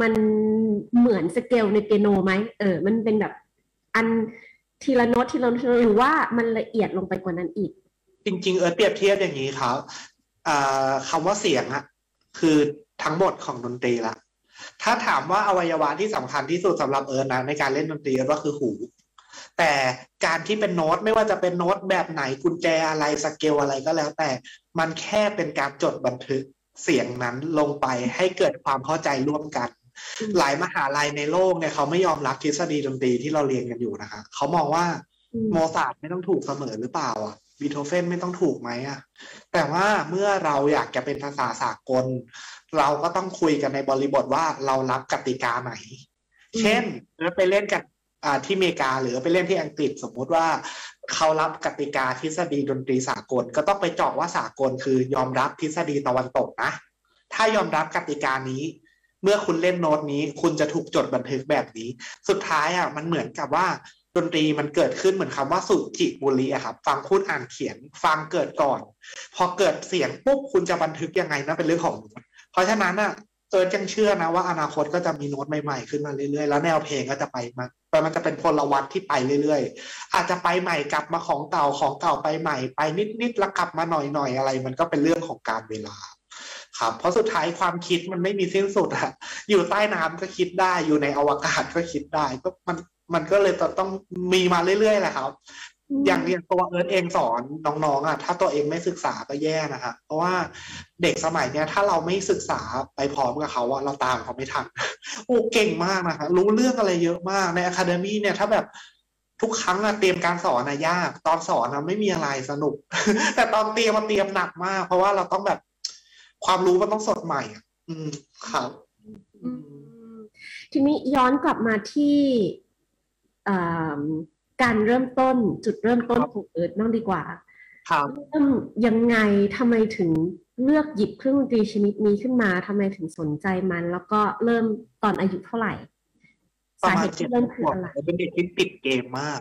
มันเหมือนสเกลในเปียโนไหมเออ มันเป็นแบบอันทีละโน้ตทีละโน้ตหรือว่ามันละเอียดลงไปกว่านั้นอีก จริง ๆ เออเปรียบเทียบอย่างนี้ครับคำว่าเสียงอะคือทั้งหมดของดนตรีละถ้าถามว่าอวัยวะที่สำคัญที่สุดสำหรับเอิร์นะในการเล่นดนตรีก็คือหู แต่การที่เป็นโน้ตไม่ว่าจะเป็นโน้ตแบบไหนกุญแจอะไรสเกลอะไรก็แล้ว แต่มันแค่เป็นการจดบันทึกเสียงนั้นลงไปให้เกิดความเข้าใจร่วมกัน หลายมหาลัยในโลกเนี่ยเขาไม่ยอมรับทฤษฎีดนตรีที่เราเรียนกันอยู่นะคะเขามองว่าโมซาร์ทไม่ต้องถูกเสมอหรือเปล่าอะบีโธเฟนไม่ต้องถูกไหมอะแต่ว่าเมื่อเราอยากจะเป็นภาษาสากล เราก็ต้องคุยกันในบริบทว่าเรารับกติกาไหน เช่นไปเล่นกับ ที่อเมริกาหรือไปเล่นที่อังกฤษสมมุติว่าเขารับกติกาทฤษฎีดนตรีสากล ก็ต้องไปเจาะว่าสากลคือยอมรับทฤษฎีตะวันตกนะ ถ้ายอมรับกติกานี้เมื่อคุณเล่นโน้ตนี้ คุณจะถูกจดบันทึกแบบนี้ สุดท้ายอะมันเหมือนกับว่าดนตรีมันเกิดขึ้นเหมือนคำว่าสุจิบุรีอะครับ ฟังพูดอ่านเขียน ฟังเกิดก่อน พอเกิดเสียงปุ๊บคุณจะบันทึกยังไงนั่นเป็นเรื่องของ เพราะฉะนั้นอะ เอิร์ยังเชื่อนะว่าอนาคตก็จะมีโน้ตใหม่ๆขึ้นมาเรื่อยๆ แล้วแนวเพลงก็จะไปมาแต่มันจะเป็นพลวัตที่ไปเรื่อยๆ อาจจะไปใหม่กลับมาของเก่าของเก่าไปใหม่ ไปนิดๆแล้วกลับมาหน่อยๆอะไร มันก็เป็นเรื่องของการเวลาครับเพราะสุดท้ายความคิดมันไม่มีสิ้นสุดอะอยู่ใต้น้ำก็คิดได้อยู่ในอวกาศก็คิดได้ก็มันมันก็เลยต้องมีมาเรื่อยๆแหละครับ อย่างเรียนตัวเอิร์ธเองสอนน้องๆอะถ้าตัวเองไม่ศึกษาก็แย่นะครับเพราะว่าเด็กสมัยเนี้ย ถ้าเราไม่ศึกษาไปพร้อมกับเขาอะเราตามเขาไม่ทันโอ้เก่งมากนะคะรู้เรื่องอะไรเยอะมากในอะคาเดมี่เนี่ยถ้าแบบทุกครั้งอะเตรียมการสอนอะยาก ตอนสอนอะไม่มีอะไรสนุก แต่ตอนเตรียมมันเตรียมหนักมาก เพราะว่าเราต้องแบบความรู้มันต้องสดใหม่อะอืมครับทีนี้ย้อนกลับมาที่ การเริ่มต้นจุดเริ่มต้นของเอิร์ธบ้างดีกว่าครับเริ่มยังไงทำไมถึงเลือกหยิบเครื่องดนตรีชนิดนี้ขึ้นมาทำไมถึงสนใจมัน แล้วก็เริ่มตอนอายุเท่าไหร่ประสามาเหณตุเจ็ดที่เริ่มขคือวบอะไรเป็นเด็กที่ติดเกมมาก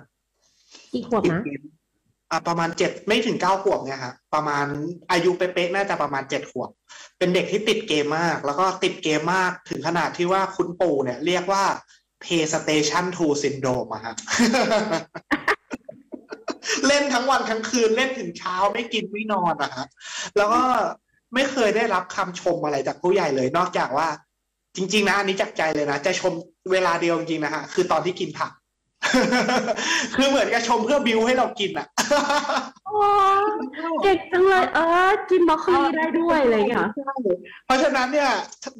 กี่ขวบติดนะเกมอะประมาณเจ็ดไม่ถึงเก้าขวบเนี่ยครับประมาณอายุเป๊ะๆน่าจะประมาณเจ็ดขวบ เป็นเด็กที่ติดเกมมาก แล้วก็ติดเกมมากถึงขนาดที่ว่าคุณปู่เนี่ย เรียกว่า PlayStation 2 Syndrome อะฮะเล่นทั้งวันทั้งคืนเล่นถึงเช้าไม่กินไม่นอนอะฮะแล้วก็ไม่เคยได้รับคำชมอะไรจากผู้ใหญ่เลย นอกจากว่า จริง ๆ นะอันนี้จากใจเลยนะ จะชมเวลาเดียวจริงๆนะฮะคือตอนที่กินผัก คือเหมือนกับชมเพื่อบิวให้เรากินอะอ๋อเก่งจังเลยเออกินบรอกโคลีได้ด้วยอะไรอย่างเงี้ยเหรอใช่เพราะฉะนั้นเนี่ย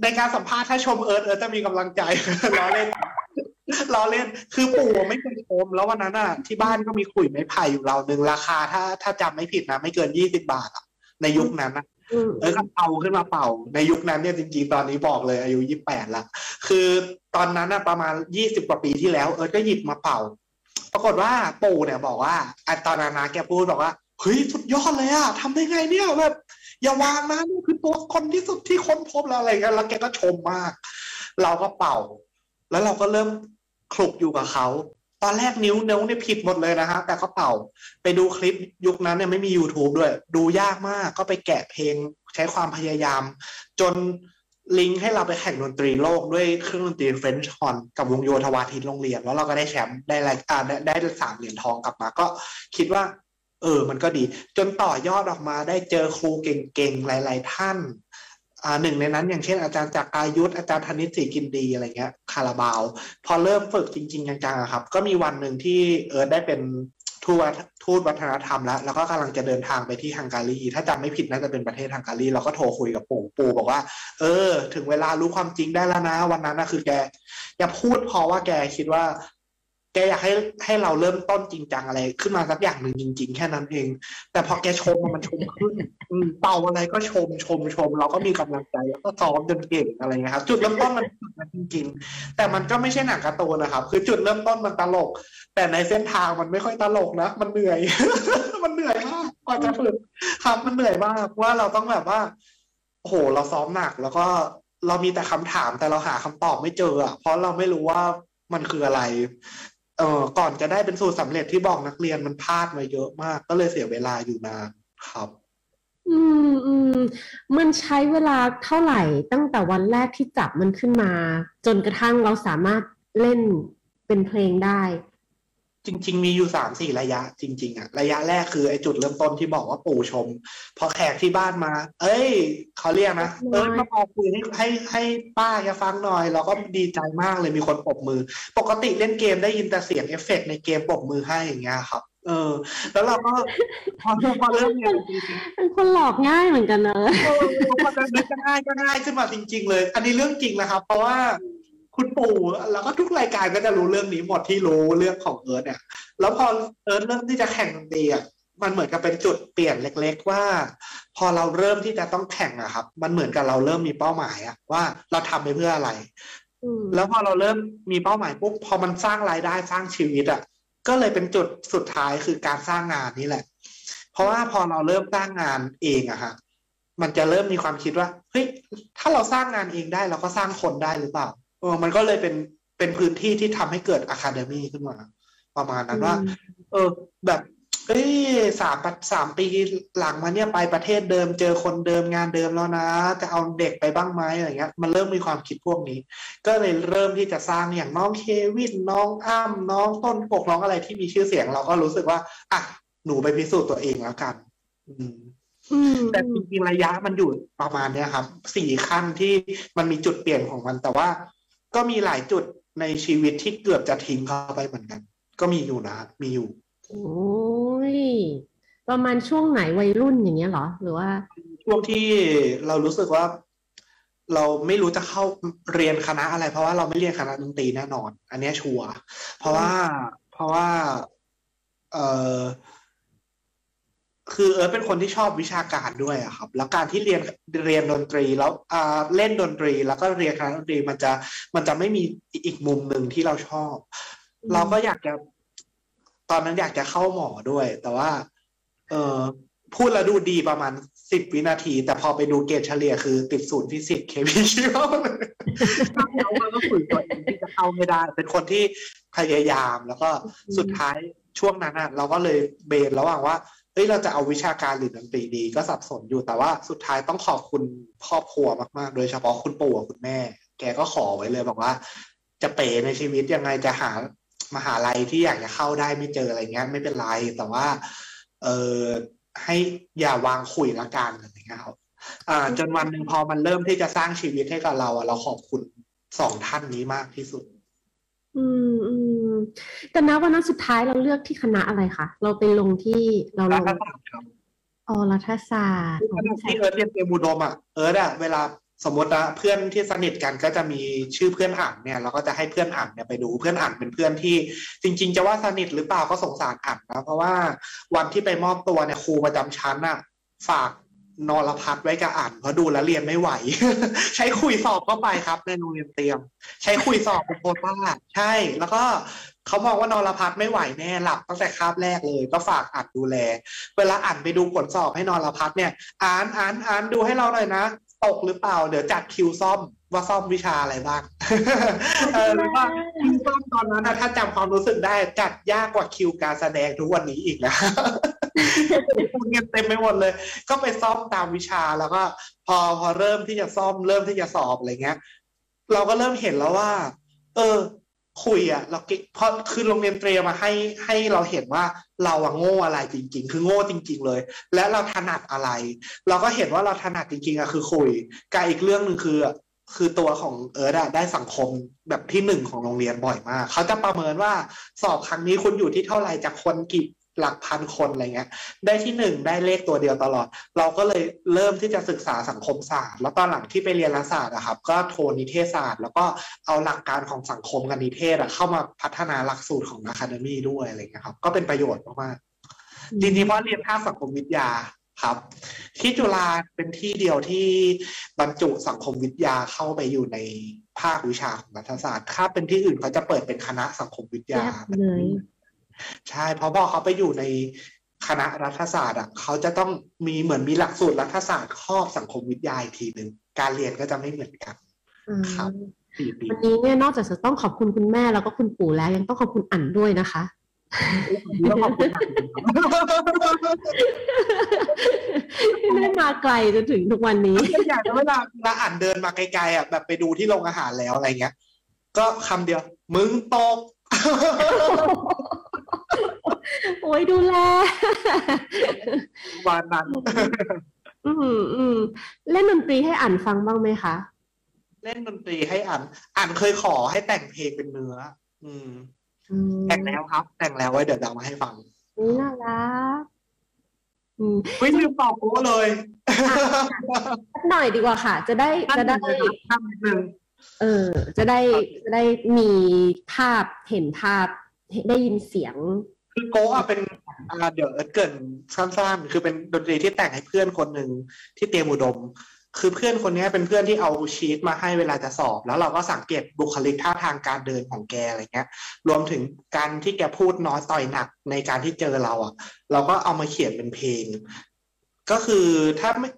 ในการสัมภาษณ์ถ้าชมเอิร์ธเอิร์ธจะมีกำลังใจล้อเล่นล้อเล่น คือปู่ไม่เคยชมแล้ววันนั้นอะที่บ้านก็มีขุยไม้ไผ่อยู่เราหนึ่งราคาถ้าถ้าจำไม่ผิดนะ ไม่เกินยี่สิบาทอะในยุคนั้นนะ เออก็เอาขึ้นมาเป่า ในยุคนั้นเนี่ยจริงๆ ตอนนี้บอกเลยอายุยี่แปดละคือตอนนั้นนะประมาณยี่สิบกว่าปีที่แล้ว เอิร์ธก็หยิบมาเป่า ปรากฏว่าปู่เนี่ยบอกว่าอตอนนั้นนะแกพูดบอกว่าเฮ้ยสุดยอดเลยอะทำได้ไงเนี่ยแบบอย่าวางนะนี่คือตัวคนที่สุดที่ค้นพบแล้วอะไรกันแล้วแกก็ชมมาก เราก็เป่า แล้วเราก็เริ่มคลุกอยู่กับเขา ตอนแรกนิ้วนิ้วเนี่ยผิดหมดเลยนะฮะแต่ก็เป่าไปดูคลิปยุคนั้นเนี่ยไม่มี YouTube ด้วย ดูยากมากก็ไปแกะเพลงใช้ความพยายาม จนลิงก์ให้เราไปแข่งดนตรีโลกด้วยเครื่องดนตรี French horn กับวงโยธวาทิตโรงเรียน แล้วเราก็ได้แชมป์ได้รายอ่าได้ได้สามเหรียญทองกลับมา ก็คิดว่า เออ มันก็ดี จนต่อยอดออกมาได้เจอครูเก่งๆ หลาย ๆ ท่าน หนึ่งในนั้นอย่างเช่นอาจารย์จากอายุทธอาจารย์ธนิตศรีกินดีอะไรเงี้ยคาราบาว พอเริ่มฝึกจริง ๆ จังๆอะครับ ก็มีวันหนึ่งที่เออได้เป็นทูตทูตวัฒนธรรมแล้ว แล้วก็กำลังจะเดินทางไปที่ฮังการี ถ้าจำไม่ผิดน่าจะเป็นประเทศฮังการีเราก็โทรคุยกับปู่ปู่บอกว่า เออ ถึงเวลารู้ความจริงได้แล้วนะ วันนั้นนะคือแกแกพูดเพราะว่าแกคิดว่า แกอยากให้ให้เราเริ่มต้นจริงจังอะไร ขึ้นมาสักอย่างหนึ่งจริง ๆ แค่นั้นเอง แต่พอแกชมมันชมขึ้นเป่าอะไรก็ชมชมชม เราก็มีกำลังใจแล้วก็ซ้อมจนเก่งอะไรเงี้ยครับ จุดเริ่มต้นมันมันจริง ๆ แต่มันก็ไม่ใช่หนังการ์ตูนนะครับ คือจุดเริ่มต้นมันตลก แต่ในเส้นทางมันไม่ค่อยตลกนะมันเหนื่อย มันเหนื่อยมากกว่าจะฝึกครับมันเหนื่อยมากว่าเราต้องแบบว่าโอ้โหเราซ้อมหนัก แล้วก็เรามีแต่คำถามแต่เราหาคำตอบไม่เจอเพราะเราไม่รู้ว่ามันคืออะไร เออก่อนจะได้เป็นสูตรสำเร็จที่บอกนักเรียนมันพลาดมาเยอะมาก ก็เลยเสียเวลาอยู่นานครับ อืมอืมมันใช้เวลาเท่าไหร่ตั้งแต่วันแรกที่จับมันขึ้นมา จนกระทั่งเราสามารถเล่นเป็นเพลงได้ จริง ๆ มีอยู่สามสี่ระยะ จริง ๆอะระยะแรกคือไอ้จุดเริ่มต้นที่บอกว่าปู่ชม พอแขกที่บ้านมา เอ้ยเขาเรียกนะเอ้ยมาพอคุยให้ให้ให้ป้าแกฟังหน่อย เราก็ดีใจมากเลยมีคนปรบมือ ปกติเล่นเกมได้ยินแต่เสียงเอฟเฟกต์ในเกมปรบมือให้อย่างเงี้ยครับ เออ แล้วเราก็พอพอเริ่มเรียนจริงๆเป็นคนหลอกง่ายเหมือนกันเนอะเออมันจะนึกก็ง่ายก็ง่ายขึ้นมาจริง ๆ เลย อันนี้เรื่องจริงนะครับ เพราะว่า คุณปู่แล้วก็ทุกรายการก็จะรู้เรื่องนี้หมดที่รู้เรื่องของเอิร์ธเนี่ย แล้วพอเอิร์ธเริ่มที่จะแข่งดนตรีอะมันเหมือนกับเป็นจุดเปลี่ยนเล็ก ๆ ว่า พอเราเริ่มที่จะต้องแข่งอะครับ มันเหมือนกับเราเริ่มมีเป้าหมายอะว่าเราทำไปเพื่ออะไรอืมแล้วพอเราเริ่มมีเป้าหมายปุ๊บพอมันสร้างรายได้สร้างชีวิตอะก็เลยเป็นจุดสุดท้ายคือการสร้างงานนี่แหละ เพราะว่าพอเราเริ่มสร้างงานเองอะฮะมันจะเริ่มมีความคิดว่าเฮ้ยถ้าเราสร้างงานเองได้เราก็สร้างคนได้หรือเปล่า เออมันก็เลยเป็นเป็นพื้นที่ที่ทำให้เกิดอะคาเดมีขึ้นมา ประมาณนั้นว่า เออ แบบเอ้ยสามปัดสามปีหลังมาเนี่ยไปประเทศเดิมเจอคนเดิมงานเดิมแล้วนะ จะเอาเด็กไปบ้างไหมอะไรเงี้ย มันเริ่มมีความคิดพวกนี้ ก็เลยเริ่มที่จะสร้างอย่างน้องเควินน้องอ้ำน้องต้นกกน้องอะไรที่มีชื่อเสียง เราก็รู้สึกว่าอะหนูไปพิสูจน์ตัวเองแล้วกันอืมอืมแต่จริงๆระยะมันอยู่ประมาณเนี้ยครับสี่ขั้นที่มันมีจุดเปลี่ยนของมันแต่ว่า ก็มีหลายจุดในชีวิตที่เกือบจะทิ้งเข้าไปเหมือนกัน ก็มีอยู่นะมีอยู่ โอ้ยประมาณช่วงไหนวัยรุ่นอย่างเงี้ยเหรอ หรือว่า ช่วงที่เรารู้สึกว่า เราไม่รู้จะเข้าเรียนคณะอะไร เพราะว่าเราไม่เรียนคณะดนตรีแน่นอน อันเนี้ยชัวร์เพราะว่าเพราะว่า เออ คือเอิร์ธเป็นคนที่ชอบวิชาการด้วยอะครับ แล้วการที่เรียนเรียนดนตรีแล้วอ่าเล่นดนตรี แล้วก็เรียนคณะดนตรีมันจะมันจะไม่มีอีกมุมหนึ่งที่เราชอบอืมเราก็อยากจะตอนนั้นอยากจะเข้าหมอด้วย แต่ว่า เออพูดแล้วดูดีประมาณสิบวินาที แต่พอไปดูเกรดเฉลี่ยคือติดศูนย์ฟิสิกส์เคมีชีวเลยแล้วมันก็ฝืนตัวเองที่จะเข้าไม่ได้ เป็นคนที่พยายามแล้วก็สุดท้ายช่วงนั้นอะเราก็เลยเบนระหว่างว่า เฮ้ยเราจะเอาวิชาการหรือดนตรีดีก็สับสนอยู่แต่ว่าสุดท้ายต้องขอบคุณครอบครัวมากๆ โดยเฉพาะคุณปู่กับคุณแม่ แกก็ขอไว้เลยบอกว่า จะเป๋ในชีวิตยังไงจะหามหาลัยที่อยากจะเข้าได้ไม่เจออะไรเงี้ยไม่เป็นไร แต่ว่า เออให้อย่าวางขุยละกันอะไรเงี้ยครับอ่า จนวันหนึ่งพอมันเริ่มที่จะสร้างชีวิตให้กับเราอะเราขอบคุณสองท่านนี้มากที่สุด อืม แต่นะวันนั้นสุดท้ายเราเลือกที่คณะอะไรคะเราไปลงที่เราลรังฐศาสตร์ครับอ๋อรัฐศาสตร์ที่เอิร์ธเรียนเตรียมอุดมอะเอิร์ธอะเวลาสมมตินะเพื่อนที่สนิทกันก็จะมีชื่อเพื่อนอ่านเนี่ยเราก็จะให้เพื่อนอ่านเนี่ยไปดูเพื่อนอ่านเป็นเพื่อนที่ จริง ๆ จะว่าสนิทหรือเปล่าก็สงสารอ่านนะเพราะว่าวันที่ไปมอบตัวเนี่ยครูประจำชั้นอะฝากนรพัฒน์ไว้กับอ่านเพราะดูแล้วเรียนไม่ไหว ใช้คุยสอบเข้าไปครับในโรงเรียนเตรียม ใช้คุยสอบเป็นโควต้าใช่ แล้วก็ เขามองว่านรพัฒน์ไม่ไหวแน่หลับตั้งแต่คาบแรกเลย ก็ฝากอ่านดูแล เวลาอ่านไปดูผลสอบให้นรพัฒน์เนี่ย อ่านอ่านอ่านดูให้เราหน่อยนะตกหรือเปล่า เดี๋ยวจัดคิวซ่อมว่าซ่อมวิชาอะไรบ้างเออหรือว่าคิวซ่อมตอนนั้นถ้าจำความรู้สึกได้จัดยากกว่าคิวการแสดงทุกวันนี้อีกนะคุณเงินเต็มไปหมดเลย ก็ไปซ่อมตามวิชาแล้วก็พอพอเริ่มที่จะซ่อมเริ่มที่จะสอบอะไรเงี้ย เราก็เริ่มเห็นแล้วว่า เออ คุยอะเราเก่งเพราะคือโรงเรียนเตรียมมาให้ให้เราเห็นว่าเราอะโง่อะไรจริง ๆ คือโง่จริง ๆ เลย และเราถนัดอะไร เราก็เห็นว่าเราถนัดจริงๆอะคือคุยกับอีกเรื่องหนึ่งคือคือตัวของเอิร์ดอะได้สังคมแบบที่หนึ่งของโรงเรียนบ่อยมาก เขาจะประเมินว่าสอบครั้งนี้คุณอยู่ที่เท่าไหร่จากคนกี่ หลักพันคนอะไรเงี้ย ได้ที่หนึ่งได้เลขตัวเดียวตลอด เราก็เลยเริ่มที่จะศึกษาสังคมศาสตร์ แล้วตอนหลังที่ไปเรียนรัฐศาสตร์อะครับ ก็โทนิเทศศาสตร์ แล้วก็เอาหลักการของสังคมกับนิเทศอะเข้ามาพัฒนาหลักสูตรของอะคาเดมี่ด้วยอะไรเงี้ยครับ ก็เป็นประโยชน์มากๆจริงๆเพราะเรียนภาคสังคมวิทยาครับ ที่จุฬาเป็นที่เดียวที่บรรจุสังคมวิทยาเข้าไปอยู่ในภาควิชาของรัฐศาสตร์ ถ้าเป็นที่อื่นเขาจะเปิดเป็นคณะสังคมวิทยาเลย ใช่เพราะพอเขาไปอยู่ในคณะรัฐศาสตร์อะเขาจะต้องมีเหมือนมีหลักสูตรรัฐศาสตร์ครอบสังคมวิทยาอีกทีหนึ่งการเรียนก็จะไม่เหมือนกันอืมครับสี่ปีวันนี้เนี่ยนอกจากจะต้องขอบคุณคุณแม่แล้วก็คุณปู่แล้ว ยังต้องขอบคุณอั๋นด้วยนะคะต้องขอบคุณมากที่ได้มาไกลจนถึงทุกวันนี้อยากจะเวลาเวลาอ่านเดินมาไกลๆอะแบบไปดูที่โรงอาหารแล้วอะไรเงี้ย ก็คำเดียว มึงตก โอ้ยดูแลวันนั้นอืมอืมเล่นดนตรีให้อ่านฟังบ้างไหมคะ เล่นดนตรีให้อ่าน อ่านเคยขอให้แต่งเพลงเป็นเนื้อ อืมอืมแต่งแล้วครับ แต่งแล้วไว้เดี๋ยวเอามาให้ฟังอุ๊ยน่ารักอืมไม่ลืมตอบโอ้เลยสักหน่อยดีกว่าค่ะ จะได้จะได้ท่านนิดนึงเออ จะได้จะได้มีภาพเห็นภาพได้ยินเสียง คือโกะเป็นเดี๋ยวเกินสั้นๆคือเป็นดนตรีที่แต่งให้เพื่อนคนหนึ่งที่เตรียมอุดม คือเพื่อนคนนี้เป็นเพื่อนที่เอาชีตมาให้เวลาจะสอบ แล้วเราก็สังเกตบุคลิกท่าทางการเดินของแกอะไรเงี้ย รวมถึงการที่แกพูดน้อยต่อยหนักในการที่เจอเราอะ เราก็เอามาเขียนเป็นเพลง ก็คือถ้าไม่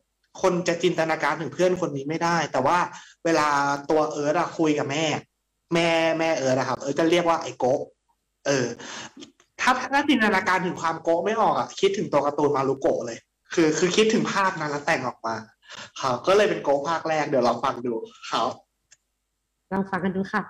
คนจะจินตนาการถึงเพื่อนคนนี้ไม่ได้ แต่ว่าเวลาตัวเอิร์ธคุยกับแม่ แม่แม่เอิร์ธอะครับเอิร์ธจะเรียกว่าไอโกะเออ ถ้าถ้าจินตนาการถึงความโกะไม่ออกอะคิดถึงตัวการ์ตูนมารุโกะเลย คือ คือคิดถึงภาพนั้นแล้วแต่งออกมาครับก็เลยเป็นโกะภาคแรกเดี๋ยวเราฟังดูครับลองฟังกันดูค่ะ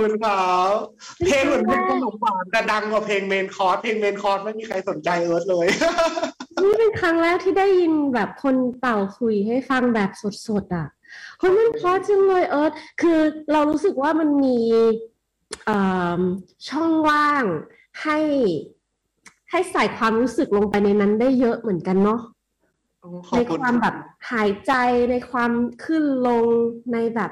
คุณครับเพลงเหมือนเป็นขนมหวานแต่ดังกว่าเพลงเมนคอร์สเพลงเมนคอร์สไม่มีใครสนใจเอิร์ธเลย นี่เป็นครั้งแรกที่ได้ยินแบบคนเป่าคุยให้ฟังแบบสดๆอะเฮ้ยมันเพราะจังเลยเอิร์ธคือเรารู้สึกว่ามันมีเอ่อช่องว่างให้ให้ใส่ความรู้สึกลงไปในนั้นได้เยอะเหมือนกันเนาะขอในบคุณความแบบหายใจในความขึ้นลงในแบบ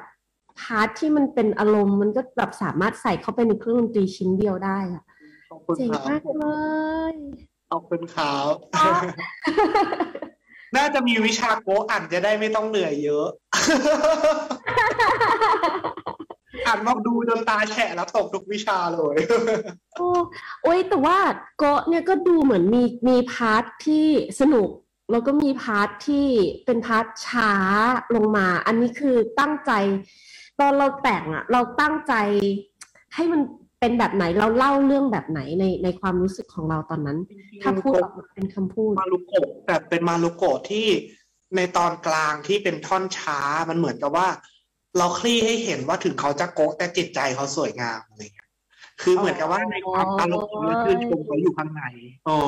พาร์ทที่มันเป็นอารมณ์มันก็แบบสามารถใส่เข้าไปในเครื่องดนตรีชิ้นเดียวได้อะขอบคุณเจ๋งครับมากเลยขอบคุณครับน่าจะมีวิชาโกะอ่านจะได้ไม่ต้องเหนื่อยเยอะ อ่านมาดูจนตาแฉะแล้วตกทุกวิชาเลย โอ้โอ้ยแต่ว่าโกะเนี่ยก็ดูเหมือนมีมี part ที่สนุก แล้วก็มี part ที่เป็น part ช้าลงมา อันนี้คือตั้งใจ ตอนเราแต่งอะเราตั้งใจให้มันเป็นแบบไหนเราเล่าเรื่องแบบไหนในในความรู้สึกของเราตอนนั้น ถ้าพูดออกมาเป็นคำพูดมารุโกะแต่เป็นมารุโกะที่ในตอนกลางที่เป็นท่อนช้ามันเหมือนกับว่า เราคลี่ให้เห็นว่าถึงเขาจะโกะแต่จิตใจเขาสวยงามอะไรเงี้ย คือเหมือนกับว่าในความอารมณ์และชื่นชมเขาอยู่ข้างในอ๋อ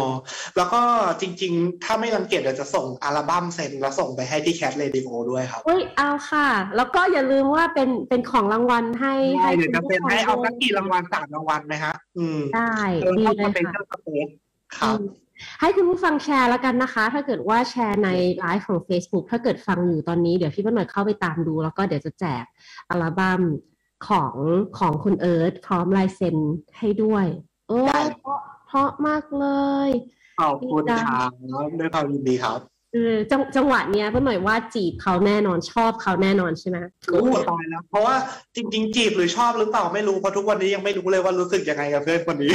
แล้วก็จริง ๆ ถ้าไม่รังเกียจเดี๋ยวจะส่งอัลบั้มเซ็นแล้วส่งไปให้ที่แคทเรดิโอด้วยครับเฮ้ยเอาค่ะ แล้วก็อย่าลืมว่าเป็นเป็นของรางวัลให้ได้เดี๋ยวจะคุณเป็นผู้ฟังให้เอาด้วสัยกกี่รางวัลสามรางวัลไหมฮะ อืมได้เออดีถ้าเลจะยเป็นค่ะเจ้าสเปซครับอืมให้คุณผู้ฟังแชร์แล้วกันนะคะ ถ้าเกิดว่าแชร์ในไลฟ์ของ Facebook ถ้าเกิดฟังอยู่ตอนนี้เดี๋ยวพี่ป้าหน่อยเข้าไปตามดู แล้วก็เดี๋ยวจะแจกอัลบั้ม ของของคุณเอิร์ธพร้อมลายเซ็นให้ด้วย โอ้ได้เพราะเพราะมากเลยขอบคุณครับด้วยความยินดีครับเออจังจังหวะเนี้ยป้าหน่อยว่าจีบเขาแน่นอนชอบเขาแน่นอนใช่ไหมโอ้ตายแล้วเพราะว่าจริง ๆ จีบหรือชอบหรือเปล่าไม่รู้เพราะทุกวันนี้ยังไม่รู้เลยว่ารู้สึกยังไงกับเพื่อนคนนี้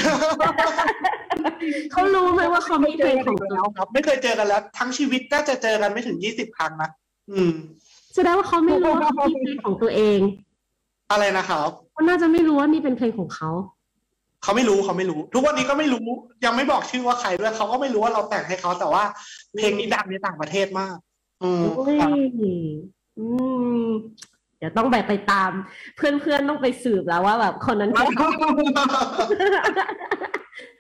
เขารู้ไหมว่าเขามีเพลงของกัเขาแล้วครับ ไม่เคยเจอกันแล้ว ทั้งชีวิตน่าจะเจอกันไม่ถึงยี่สิบครั้งนะอืมแสดงว่าเขาไม่รู้ว่าเขามีเพลงของตัวเอง อะไรนะครับเขาน่าจะไม่รู้ว่านี่เป็นเพลงของเขาเขาไม่รู้เขาไม่รู้ ทุกวันนี้ก็ไม่รู้ ยังไม่บอกชื่อว่าใครด้วยเขาก็ไม่รู้ว่าเราแต่งให้เขาแต่ว่า เพลงนี้ดังในต่างประเทศมาก อืมโอ้ยครับอืมเดี๋ยวต้องไปไปตาม เพื่อนๆต้องไปสืบแล้วว่าแบบคนนั้นคือใคร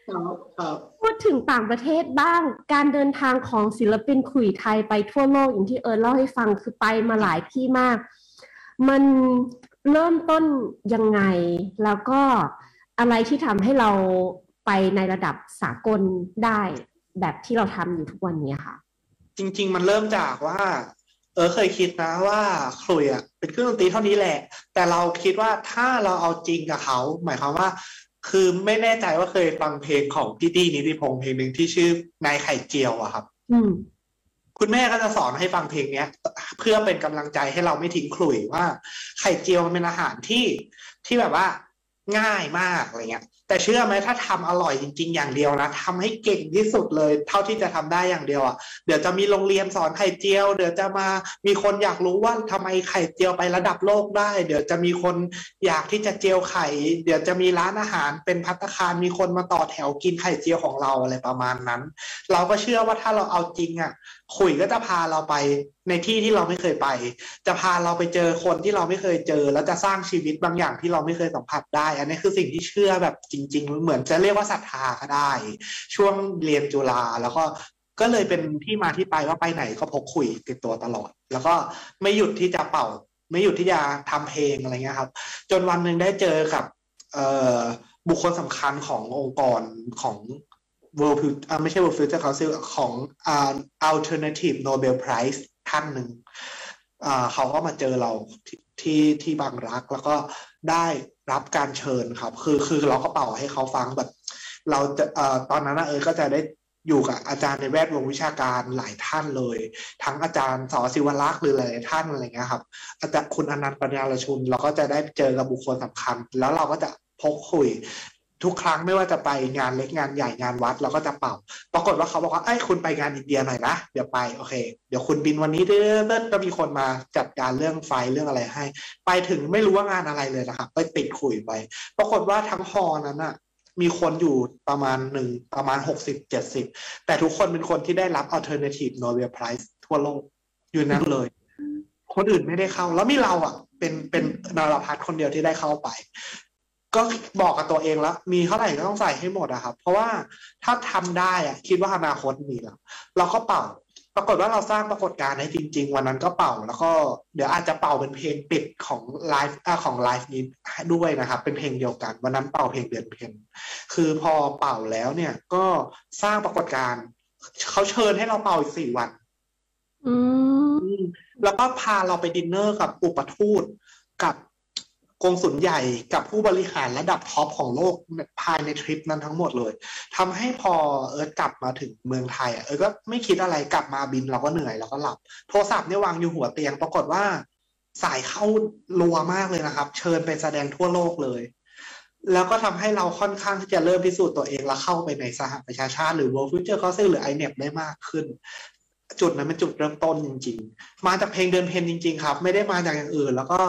ครับครับพูดถึงต่างประเทศบ้าง การเดินทางของศิลปินขุยไทยไปทั่วโลกอย่างที่เอิร์ธเล่าให้ฟังคือไปมาหลายที่มาก มัน เริ่มต้นยังไง แล้วก็อะไรที่ทำให้เราไปในระดับสากลได้แบบที่เราทำอยู่ทุกวันนี้ค่ะ จริง ๆ มันเริ่มจากว่า เออเคยคิดนะว่าขลุ่ยอะเป็นเครื่องดนตรีเท่านี้แหละ แต่เราคิดว่าถ้าเราเอาจริงกับเขา หมายความว่า คือไม่แน่ใจว่าเคยฟังเพลงของพี่ตี้นิติพงษ์เพลงหนึ่งที่ชื่อนายไข่เจียวอะครับ อืม คุณแม่ก็จะสอนให้ฟังเพลงเนี้ย เพื่อเป็นกำลังใจให้เราไม่ทิ้งขลุ่ยว่า ไข่เจียวมันเป็นอาหารที่ที่แบบว่าง่ายมากอะไรเงี้ย แต่เชื่อไหมถ้าทำอร่อยจริง ๆ อย่างเดียวนะทำให้เก่งที่สุดเลย เท่าที่จะทำได้อย่างเดียวอะเดี๋ยวจะมีโรงเรียนสอนไข่เจียว เดี๋ยวจะมามีคนอยากรู้ว่าทำไมไข่เจียวไประดับโลกได้ เดี๋ยวจะมีคนอยากที่จะเจียวไข่ เดี๋ยวจะมีร้านอาหารเป็นพัตคารมีคนมาต่อแถวกินไข่เจียวของเราอะไรประมาณนั้น เราก็เชื่อว่าถ้าเราเอาจริงอะขุยก็จะพาเราไปในที่ที่เราไม่เคยไป จะพาเราไปเจอคนที่เราไม่เคยเจอ แล้วจะสร้างชีวิตบางอย่างที่เราไม่เคยสัมผัสได้ อันนี้คือสิ่งที่เชื่อแบบจริง ๆ เหมือนจะเรียกว่าศรัทธาก็ได้ ช่วงเรียนจุฬาแล้วก็ก็เลยเป็นที่มาที่ไปว่าไปไหนก็พกขุยติดตัวตลอด แล้วก็ไม่หยุดที่จะเป่า ไม่หยุดที่จะทำเพลงอะไรเงี้ยครับ จนวันหนึ่งได้เจอกับเออบุคคลสำคัญขององค์กรของ World ไม่ใช่ World Future Council ของอ่า Alternative Nobel Prize ท่านหนึ่งเขาก็มาเจอเราที่ที่บางรักแล้วก็ได้รับการเชิญครับ คือคือเราก็เป่าให้เขาฟังแบบ เราจะตอนนั้นนะเออก็จะได้อยู่กับอาจารย์ในแวดวงวิชาการหลายท่านเลย ทั้งอาจารย์สอศิวรักษ์หรือหลายท่านอะไรเงี้ยครับ อาจารย์คุณอนันต์ปัญญารชุน เราก็จะได้เจอกับบุคคลสำคัญ แล้วเราก็จะพกคุย ทุกครั้งไม่ว่าจะไปงานเล็กงานใหญ่งานวัด เราก็จะเป่า ปรากฏว่าเขาบอกว่าไอ้คุณไปงานอินเดียหน่อยนะเดี๋ยวไปโอเค เดี๋ยวคุณบินวันนี้เด้อก็มีคนมาจัดการเรื่องไฟเรื่องอะไรให้ ไปถึงไม่รู้ว่างานอะไรเลยนะครับไปติดคุยไป ปรากฏว่าทั้งฮอนั้นอะมีคนอยู่ประมาณหนึ่งประมาณหกสิบเจ็ดสิบแต่ทุกคนเป็นคนที่ได้รับ alternative Nobel Prize ทั่วโลกอยู่นั้นเลย คนอื่นไม่ได้เข้า แล้วมีเราอะ เป็นเป็นนารพัฒน์คนเดียวที่ได้เข้าไป ก็บอกกับตัวเองแล้ว มีเท่าไหร่ก็ต้องใส่ให้หมดอะครับเพราะว่าถ้าทำได้อะคิดว่าอนาคตมีแล้วเราก็เป่า ปรากฏว่าเราสร้างปรากฏการณ์ให้จริง ๆ วันนั้นก็เป่าแล้วก็เดี๋ยวอาจจะเป่าเป็นเพลงปิดของไลฟ์ของไลฟ์นี้ด้วยนะครับ เป็นเพลงเดียวกัน วันนั้นเป่าเพลงเดือนเพ็ญคือพอเป่าแล้วเนี่ยก็สร้างปรากฏการณ์เขาเชิญให้เราเป่าอีกสี่วันอืมแล้วก็พาเราไปดินเนอร์กับอุปทูตกับ กงสุลใหญ่กับผู้บริหารระดับ top ของโลกภายในทริปนั้นทั้งหมดเลยทำให้พอเอิร์ธกลับมาถึงเมืองไทยอะเอิร์ธก็ไม่คิดอะไรกลับมาบินเราก็เหนื่อยเราก็หลับ โทรศัพท์เนี่ยวางอยู่หัวเตียง ปรากฏว่า สายเข้ารัวมากเลยนะครับ เชิญไปแสดงทั่วโลกเลย แล้วก็ทำให้เราค่อนข้างที่จะเริ่มพิสูจน์ตัวเองแล้วเข้าไปในสหประชาชาติหรือ World Future Council หรือ INEP ได้มากขึ้นจุดนั้นเป็นจุดเริ่มต้นจริง ๆ มาจากเพลงเดินเพนจริง ๆ ครับ ไม่ได้มาจากอย่างอื่น แล้วก็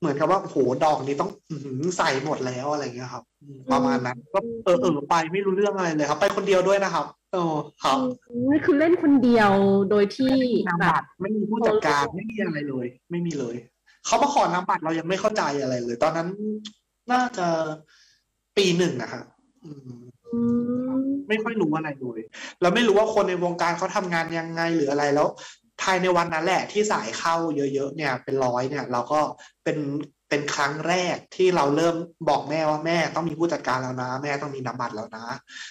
เหมือนกับว่าโอ้โหดอกนี้ต้องอื้อหือใส่หมดแล้วอะไรเงี้ยครับอืมประมาณนั้น ก็เออเออไปไม่รู้เรื่องอะไรเลยครับ ไปคนเดียวด้วยนะครับโอ้ครับนี่คือเล่นคนเดียวโดยที่ไม่มีนามแบบับตรไม่มีผู้จัดการไม่มีอะไรเลย ไม่มีเลยเขามาขอนามบัตรเรายังไม่เข้าใจอะไรเลย ตอนนั้นน่าจะปีหนึ่งนะครับอืมอืมไม่ค่อยรู้อะไรเลยแล้วไม่รู้ว่าคนในวงการเขาทำงานยังไงหรืออะไรแล้วภายในวันนั้นแหละที่สายเข้าเยอะๆเนี่ย เป็นร้อยเนี่ย เราก็ เป็นเป็นครั้งแรกที่เราเริ่มบอกแม่ว่าแม่ต้องมีผู้จัดการแล้วนะ แม่ต้องมีนามบัตรแล้วนะ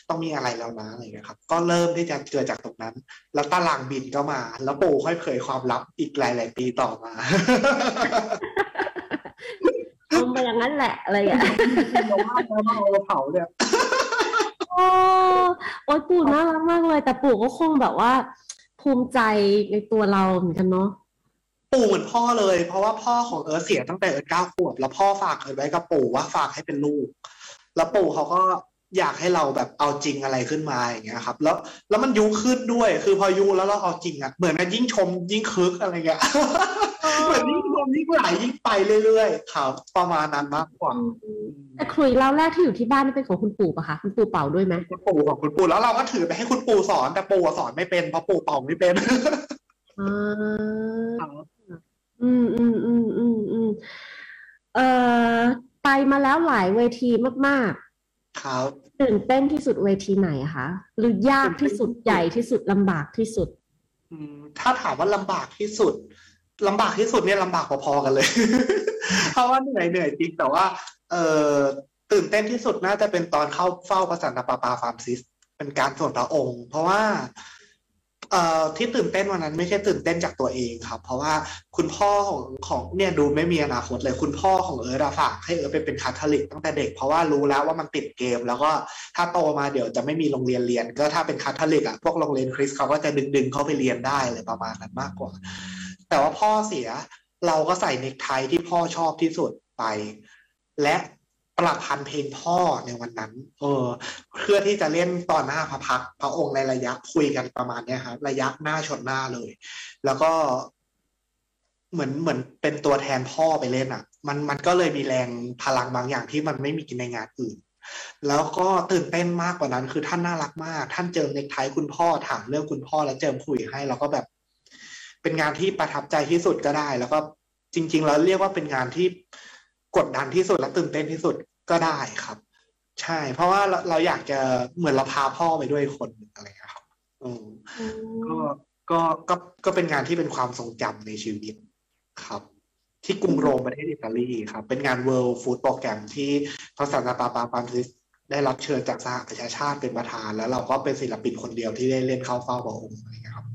ต้องมีอะไรแล้วนะอะไรอย่างเงี้ยครับ ก็เริ่มที่จะเกิดจากตรงนั้น แล้วตารางบินก็มา แล้วปู่ค่อยเผยความลับอีกหลาย ๆ ปีต่อมาลงไปอย่างนั้นแหละอะไรอย่างเงี้ยเรามากนะเราเผาเนี่ยโอ้โอ๊ยปู่น่ารักมากเลย แต่ปู่ก็คงแบบว่า ภูมิใจในตัวเราเหมือนกันเนาะ ปู่เหมือนพ่อเลย เพราะว่าพ่อของเอิร์ธเสียตั้งแต่เอิร์ธเก้าขวบแล้วพ่อฝากเอิร์ธไว้กับปู่ว่าฝากให้เป็นลูก แล้วปู่เขาก็อยากให้เราแบบเอาจริงอะไรขึ้นมาอย่างเงี้ยครับ แล้วแล้วมันยุขึ้นด้วย คือพอยุแล้วเราเอาจริงอะเหมือนกันยิ่งชมยิ่งคึกอะไรเงี้ยเหมือนยิ่งชมยิ่งไหลยิ่งไปเรื่อยๆครับประมาณนั้นมากกว่าแต่ขลุยเล่าแรกที่อยู่ที่บ้านนี่เป็นของคุณปู่ปะคะคุณปู่เป่าด้วยไหมคุณปู่ของคุณปู่แล้วเราก็ถือไปให้คุณปู่สอนแต่ปู่สอนไม่เป็นเพราะปู่เป่าไม่เป็น อ่าอืมอืมอืมอืมอืมเอ่อไปมาแล้วหลายเวทีมากครับๆตื่นเต้นที่สุดเวทีไหนอะคะหรือยากที่สุดใหญ่ที่สุดลำบากที่สุด อืมถ้าถามว่าลำบากที่สุดลำบากที่สุดเนี่ยลำบากพอๆกันเลย เพราะว่าเหนื่อยเหนื่อยจริงแต่ว่า เออตื่นเต้นที่สุดน่าจะเป็นตอนเข้าเฝ้าพระสันตะปาปาฟรานซิส เป็นการส่วนพระองค์ เพราะว่าเอ่อ ที่ตื่นเต้นวันนั้นไม่ใช่ตื่นเต้นจากตัวเองครับ เพราะว่าคุณพ่อของของเนี่ยดูไม่มีอนาคตเลยคุณพ่อของเอิร์ธอะฝากให้เอิร์ธไปเป็นคาทอลิกตั้งแต่เด็กเพราะว่ารู้แล้วว่ามันติดเกม แล้วก็ถ้าโตมาเดี๋ยวจะไม่มีโรงเรียนเรียน ก็ถ้าเป็นคาทอลิกอะพวกโรงเรียนคริสต์เขาก็จะดึงดึงเขาไปเรียนได้เลยประมาณนั้นมากกว่า แต่ว่าพ่อเสียเราก็ใส่เนคไทที่พ่อชอบที่สุดไป และ ประพันธ์เพลงพ่อในวันนั้น เออ เพื่อที่จะเล่นต่อหน้าพระพักพระองค์ในระยะคุยกันประมาณเนี้ยครับระยะหน้าชนหน้าเลย แล้วก็เหมือนเหมือนเป็นตัวแทนพ่อไปเล่นอะ มันมันก็เลยมีแรงพลังบางอย่างที่มันไม่มีกินในงานอื่น แล้วก็ตื่นเต้นมากกว่านั้นคือท่านน่ารักมาก ท่านเจิมเนคไทคุณพ่อถามเรื่องคุณพ่อแล้วเจิมคุยให้ แล้วก็แบบ เป็นงานที่ประทับใจที่สุดก็ได้ แล้วก็จริง ๆ แล้วเรียกว่าเป็นงานที่ กดดันที่สุดและตื่นเต้นที่สุดก็ได้ครับ ใช่ เพราะว่าเราเราอยากจะเหมือนเราพาพ่อไปด้วยคนหนึ่งอะไรอย่างเงี้ยครับอืมก็ก็ก็ก็เป็นงานที่เป็นความทรงจำในชีวิตครับ ที่กรุงโรมประเทศอิตาลีครับ เป็นงาน World Food Program ที่พระสันตะปาปาปามซิสได้รับเชิญจากสหประชาชาติเป็นประธาน แล้วเราก็เป็นศิลปินคนเดียวที่ได้เล่นเข้าเฝ้าพระองค์อะไรอย่างเงี้ยครับ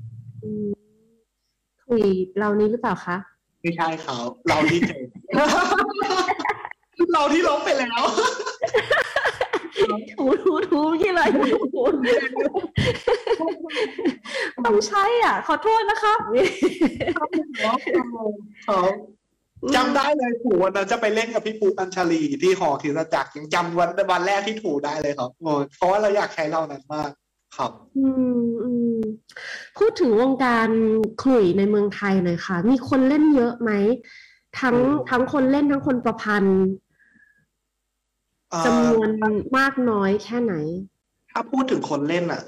อืมคุยเรานี้หรือเปล่าคะ ไม่ใช่เขาเราที่เจอ เราที่ล้มไปแล้วถูถูถูที่เลยถูต้องใช้อะ ขอโทษนะครับเขาจำได้เลยถูวันนั้นจะไปเล่นกับพี่ปูอัญชลีที่หอทีรจักรยังจำวันวันแรกที่ถูได้เลยครับโอ้เพราะว่าเราอยากใช้เรานั้นมากครับอืมอืมพูดถึงวงการขลุ่ยในเมืองไทยหน่อยค่ะ มีคนเล่นเยอะไหม ทั้งอืมทั้งคนเล่นทั้งคนประพันธ์เอ่อ จำนวนมากน้อยแค่ไหน ถ้าพูดถึงคนเล่นอะ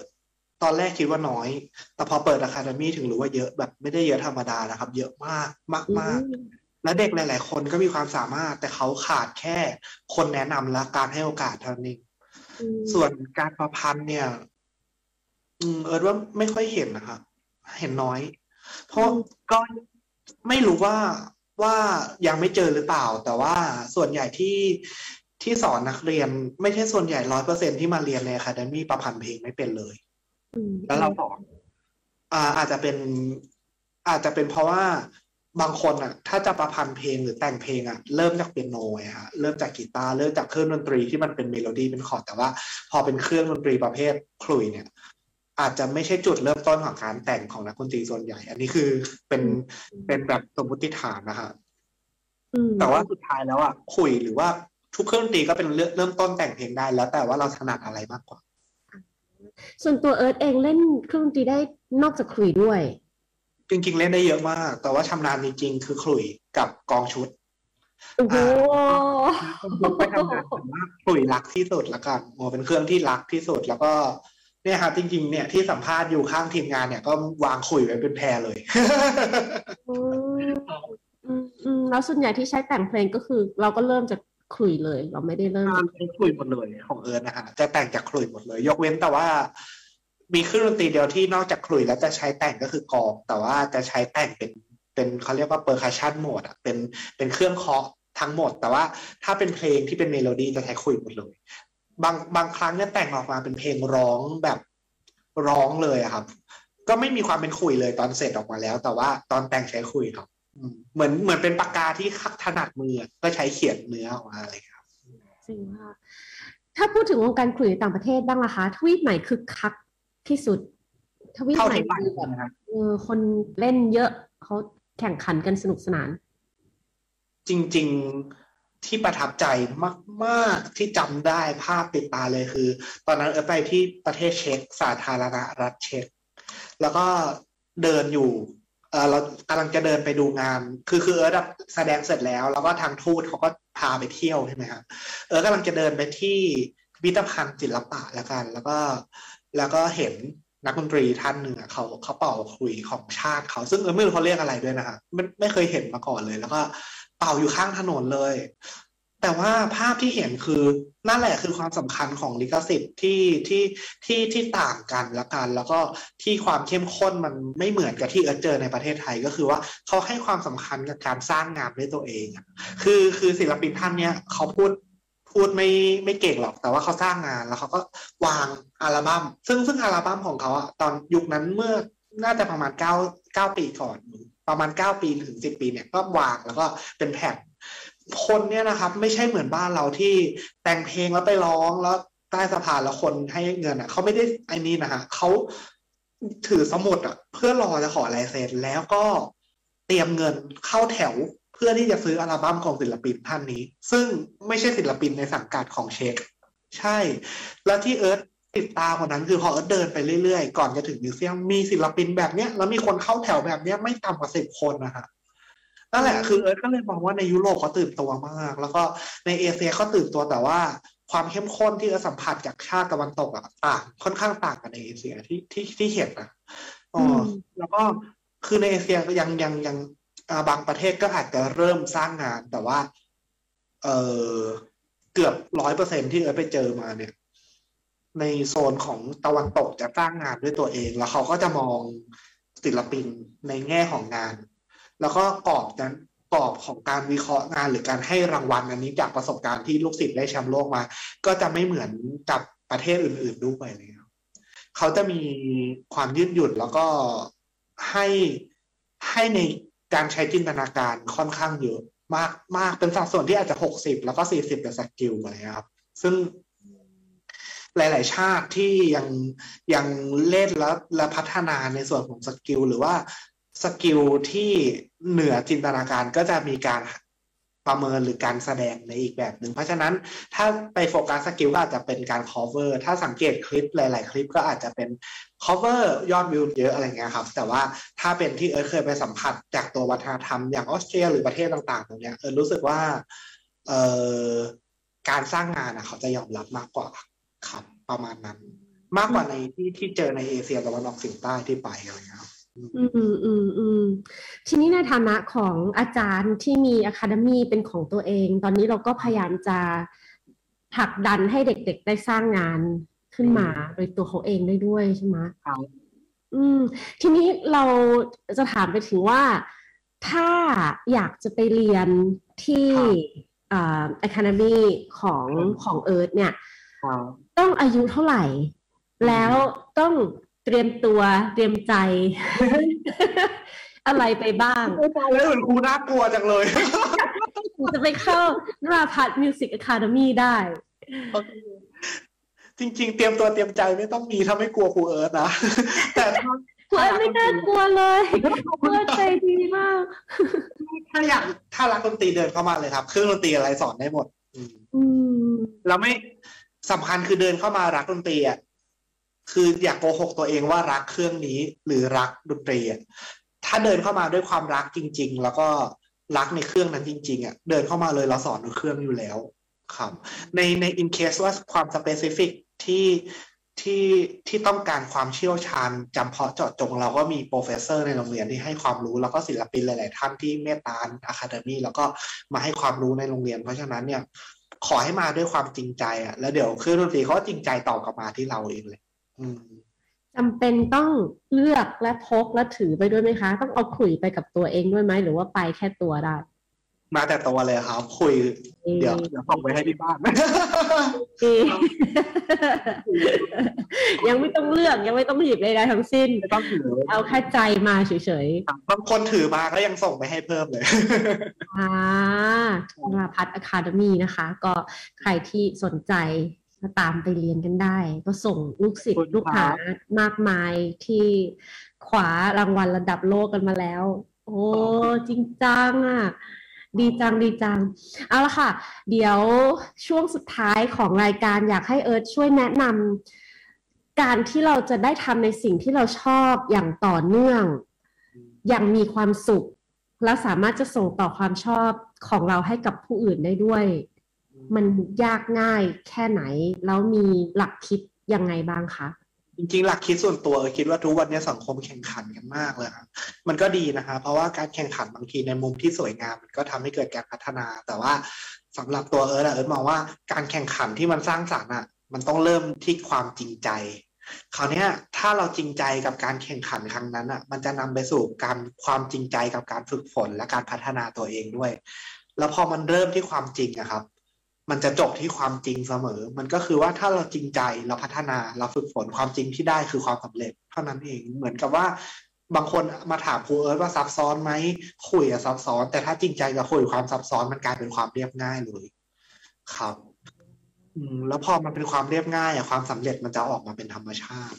ตอนแรกคิดว่าน้อย แต่พอเปิดอะคาเดมี่ถึงรู้ว่าเยอะแบบไม่ได้เยอะธรรมดานะครับ เยอะมากมากมากอืมและเด็กหลาย ๆ คนก็มีความสามารถ แต่เขาขาดแค่คนแนะนำและการให้โอกาสเท่านั้นเองอืมส่วนการประพันธ์เนี่ย อืม เอิร์ดว่าไม่ค่อยเห็นนะครับเห็นน้อย เพราะก็ไม่รู้ว่าว่ายังไม่เจอหรือเปล่า แต่ว่าส่วนใหญ่ที่ ที่สอนนักเรียนไม่ใช่ส่วนใหญ่ร้อยเปอร์เซ็นต์ที่มาเรียนใน academy ประพันธ์เพลงไม่เป็นเลยอืมแล้วเราสอนอ่าอาจจะเป็น อาจจะเป็นเพราะว่าบางคนอะ ถ้าจะประพันธ์เพลงหรือแต่งเพลงอะเริ่มจากเปียโนไงฮะเริ่มจากกีตาร์เริ่มจากเครื่องดนตรีที่มันเป็นเมโลดี้เป็นคอร์ดแต่ว่า พอเป็นเครื่องดนตรีประเภทขลุ่ยเนี่ย อาจจะไม่ใช่จุดเริ่มต้นของการแต่งของนักดนตรีส่วนใหญ่ อันนี้คือเป็นเป็นแบบสมมติฐานนะฮะอืมแต่ว่าสุดท้ายแล้วอะขลุ่ยหรือว่า ทุกเครื่องดนตรีก็เป็นเริ่มเริ่มต้นแต่งเพลงได้ แล้วแต่ว่าเราถนัดอะไรมากกว่า ส่วนตัวเอิร์ธเองเล่นเครื่องดนตรีได้นอกจากขลุ่ยด้วย จริงๆเล่นได้เยอะมาก แต่ว่าชำนาญจริงๆคือขลุ่ยกับกองชุดโอ้โหผมไปทำงานผมว่าขลุ่ยรักที่สุดละกันโอ้เป็นเครื่องที่รักที่สุดแล้วก็เนี่ยครับจริงๆเนี่ยที่สัมภาษณ์อยู่ข้างทีมงานเนี่ยก็วางขลุ่ยไว้เป็นแผงเลยอืมอืมอืมแล้วส่วนใหญ่ที่ใช้แต่งเพลงก็คือ เราก็เริ่มจาก ขลุ่ยเลย เราไม่ได้เริ่มเป็นขลุ่ยหมดเลยของเอิร์ธนะฮะจะแต่งจากขลุ่ยหมดเลย ยกเว้นแต่ว่า มีเครื่องดนตรีเดียวที่นอกจากขลุ่ยแล้วจะใช้แต่งก็คือกลอง แต่ว่าจะใช้แต่งเป็นเป็นเขาเรียกว่า percussion mode อะเป็นเป็นเครื่องเคาะทั้งหมด แต่ว่าถ้าเป็นเพลงที่เป็นเมโลดี้จะใช้ขลุ่ยหมดเลย บางบางครั้งเนี่ยแต่งออกมาเป็นเพลงร้องแบบร้องเลยอะครับ ก็ไม่มีความเป็นขลุ่ยเลยตอนเสร็จออกมาแล้ว แต่ว่าตอนแต่งใช้ขลุ่ยครับ เหมือนเหมือนเป็นปากกาที่ถนัดมือก็ใช้เขียนเนื้อออกมาอะไรครับจริงค่ะถ้าพูดถึงวงการขลุ่ยในต่างประเทศบ้างล่ะคะ ทวีปไหนคึกคักที่สุด ทวีปเท่าไหนที่ไปคือแบบนะครับเออคนเล่นเยอะเขาแข่งขันกันสนุกสนาน จริง ๆที่ประทับใจมาก ๆที่จำได้ภาพติดตาเลยคือ ตอนนั้นเออไปที่ประเทศเช็กสาธารณรัฐเช็กแล้วก็เดินอยู่ เออเรากำลังจะเดินไปดูงาน คือคือเอิร์ธอแสดงเสร็จแล้ว แล้วก็ทางทูตเขาก็พาไปเที่ยวใช่ไหมครับเอิร์ธกำลังจะเดินไปที่พิพิธภัณฑ์ศิลปะแล้วกัน แล้วก็แล้วก็เห็นนักดนตรีท่านหนึ่งอะเขาเขาเป่าขลุยของชาติเขาซึ่งเออไม่รู้เขาเรียกอะไรด้วยนะครับไม่ไม่เคยเห็นมาก่อนเลย แล้วก็เป่าอยู่ข้างถนนเลย แต่ว่าภาพที่เห็นคือนั่นแหละคือความสำคัญของลิขสิทธิ์ที่ที่ที่ที่ต่างกันละกัน แล้วก็ที่ความเข้มข้นมันไม่เหมือนกับที่เอิร์ธเจอในประเทศไทยก็คือว่าเขาให้ความสำคัญกับการสร้างงานด้วยตัวเองคือคือศิลปินท่านเนี้ยเขาพูดพูดไม่ไม่เก่งหรอก แต่ว่าเขาสร้างงานแล้วเขาก็วางอัลบั้มซึ่งซึ่งอัลบั้มของเขาอะตอนยุคนั้นเมื่อน่าจะประมาณเก้าเก้าปีก่อน ประมาณเก้าปีถึงสิบปีเนี่ยก็วางแล้วก็เป็นแผ่น คนเนี่ยนะครับ ไม่ใช่เหมือนบ้านเราที่แต่งเพลงแล้วไปร้องแล้วใต้สะพานแล้วคนให้เงินอะเขาไม่ได้ไอ้นี่นะฮะเขาถือสมุดอะ เพื่อรอจะขอลายเซ็นแล้วก็เตรียมเงินเข้าแถวเพื่อที่จะซื้ออัลบั้มของศิลปินท่านนี้ ซึ่งไม่ใช่ศิลปินในสังกัดของเช็คใช่ แล้วที่เอิร์ธติดตามคนนั้นคือพอเอิร์ธเดินไปเรื่อยๆ ก่อนจะถึง museum มีศิลปินแบบเนี้ยแล้วมีคนเข้าแถวแบบเนี้ยไม่ต่ำกว่าสิบคนนะฮะ นั่นแหละคือเอิร์ธก็เลยมองว่าในยุโรปเขาตื่นตัวมาก แล้วก็ในเอเชียเขาตื่นตัวแต่ว่าความเข้มข้นที่เอิร์ธสัมผัสจากชาติตะวันตกอะต่างค่อนข้างต่างกันในเอเชียที่ที่ที่เห็นนะอ๋ออมแล้วก็คือในเอเชียก็ยังยังยังอ่าบางประเทศก็อาจจะเริ่มสร้างงาน แต่ว่า เออเกือบร้อยเปอร์เซ็นที่เอิร์ธไปเจอมาเนี่ย ในโซนของตะวันตกจะสร้างงานด้วยตัวเอง แล้วเขาก็จะมองศิลปินในแง่ของงาน แล้วก็กรอบนั้นกรอบของการวิเคราะห์งานหรือการให้รางวัลอันนี้จากประสบการณ์ที่ลูกศิษย์ได้แชมป์โลกมา ก็จะไม่เหมือนกับประเทศอื่น ๆด้วยเลยครับเขาจะมีความยืดหยุ่นแล้วก็ให้ให้ในการใช้จินตนาการค่อนข้างเยอะมากมากเป็นสัดส่วนที่อาจจะหกสิบแล้วก็สี่สิบเป็น skill อะไรครับ ซึ่งหลาย ๆ ชาติที่ยังยังเล่นแล้วและพัฒนาในส่วนของ skill หรือว่า skill ที่เหนือจินตนาการก็จะมีการประเมินหรือการแสดงในอีกแบบหนึ่ง เพราะฉะนั้นถ้าไปโฟกัส skill ก็อาจจะเป็นการ cover ถ้าสังเกตคลิปหลาย ๆ คลิปก็อาจจะเป็น cover ยอดวิวเยอะอะไรเงี้ยครับ แต่ว่าถ้าเป็นที่เอิร์ธเคยไปสัมผัสจากตัววัฒนธรรมอย่างออสเตรียหรือประเทศต่างๆตรงเนี้ยเอิร์ธรู้สึกว่าเอ่อการสร้างงานอะเขาจะยอมรับมากกว่าครับ ประมาณนั้น มากกว่าในที่ที่เจอในเอเชียตะวันออกเฉียงใต้ที่ไปอะไรเงี้ยครับ อืมอืมอืมอืมทีนี้ในฐานะของอาจารย์ที่มีอะคาเดมีเป็นของตัวเอง ตอนนี้เราก็พยายามจะผลักดันให้เด็กๆได้สร้างงานขึ้นมาโดยตัวเขาเองได้ด้วยใช่ไหมครับอืม ทีนี้เราจะถามไปถึงว่าถ้าอยากจะไปเรียนที่อ่า Academy ของของเอิร์ธเนี่ยครับต้องอายุเท่าไหร่ แล้วต้อง เตรียมตัวเตรียมใจ อะไรไปบ้างไม่ไปแล้วเหมือนครูน่ากลัวจังเลยถึงจะไปเข้านราพัฒ Music Academy ได้ จริง ๆ เตรียมตัวเตรียมใจไม่ต้องมีถ้าไม่กลัวครูเอิร์ธนะแต่ถ้าคุณเอิร์ธไม่น่ากลัวเลยคุณเอิร์ธใจดีมาก ถ้าอยากถ้ารักดนตรีเดินเข้ามาเลยครับ เครื่องดนตรีอะไรสอนได้หมด อืมอืมแล้วไม่สำคัญคือเดินเข้ามารักดนตรีอะ คืออย่าโกหกตัวเองว่ารักเครื่องนี้หรือรักดนตรีอะถ้าเดินเข้ามาด้วยความรักจริง ๆ แล้วก็รักในเครื่องนั้นจริง ๆอะเดินเข้ามาเลยเราสอนเครื่องอยู่แล้วครับในใน in case ว่าความ specific ที่ที่ที่ต้องการความเชี่ยวชาญจำเพาะเจาะจง เราก็มี professor ในโรงเรียนที่ให้ความรู้ แล้วก็ศิลปินหลาย ๆ ท่านที่เมตตา academy แล้วก็มาให้ความรู้ในโรงเรียน เพราะฉะนั้นเนี่ยขอให้มาด้วยความจริงใจอะแล้วเดี๋ยวเครื่องดนตรีเขาจริงใจตอบกลับมาที่เราเองเลย จำเป็นต้องเลือกและพกและถือไปด้วยไหมคะ ต้องเอาขลุ่ยไปกับตัวเองด้วยไหมหรือว่าไปแค่ตัวได้ มาแต่ตัวเลยครับคุย เดี๋ยวเดี๋ยวส่งไปให้ที่บ้านเอยังไม่ต้องเลือกยังไม่ต้องหยิบใดๆทั้งสิ้นไม่ต้องถือเอาแค่ใจมาเฉยบางคนถือมาก็ยังส่งไปให้เพิ่มเลยๆอ่าราพัฒอะคาเดมีนะคะ ก็ใครที่สนใจ ก็ตามไปเรียนกันได้ ก็ส่งลูกศิษขอบคุย์ณลูกหาครับมากมายที่ขวารางวัลระดับโลกกันมาแล้ว โอ้จริงจังอะดีจังดีจัง เอาละค่ะ เดี๋ยวช่วงสุดท้ายของรายการอยากให้เอิร์ธช่วยแนะนำการที่เราจะได้ทำในสิ่งที่เราชอบอย่างต่อเนื่อง อย่างมีความสุข และสามารถจะส่งต่อความชอบของเราให้กับผู้อื่นได้ด้วย มันยากง่ายแค่ไหน แล้วมีหลักคิดยังไงบ้างคะจริงๆ หลักคิดส่วนตัวเออคิดว่าทุกวันนี้สังคมแข่งขันกันมากเลยครับมันก็ดีนะคะ เพราะว่าการแข่งขันบางทีในมุมที่สวยงาม มันก็ทำให้เกิดการพัฒนา แต่ว่าสำหรับตัวเอิร์ธอเอิร์ธมองว่าการแข่งขันที่มันสร้างสรรค์อะ มันต้องเริ่มที่ความจริงใจ คราวนี้ถ้าเราจริงใจกับการแข่งขันครั้งนั้นอะ มันจะนำไปสู่การความจริงใจกับการฝึกฝนและการพัฒนาตัวเองด้วย แล้วพอมันเริ่มที่ความจริงอะครับ มันจะจบที่ความจริงเสมอ มันก็คือว่าถ้าเราจริงใจเราพัฒนาเราฝึกฝนความจริงที่ได้คือความสำเร็จเท่านั้นเองเหมือนกับว่าบางคนมาถามครูเอิร์ธว่าซับซ้อนไหมคุยอะซับซ้อน แต่ถ้าจริงใจกับคุยความซับซ้อนมันกลายเป็นความเรียบง่ายเลย ครับอืมแล้วพอมันเป็นความเรียบง่ายอะความสำเร็จมันจะออกมาเป็นธรรมชาติ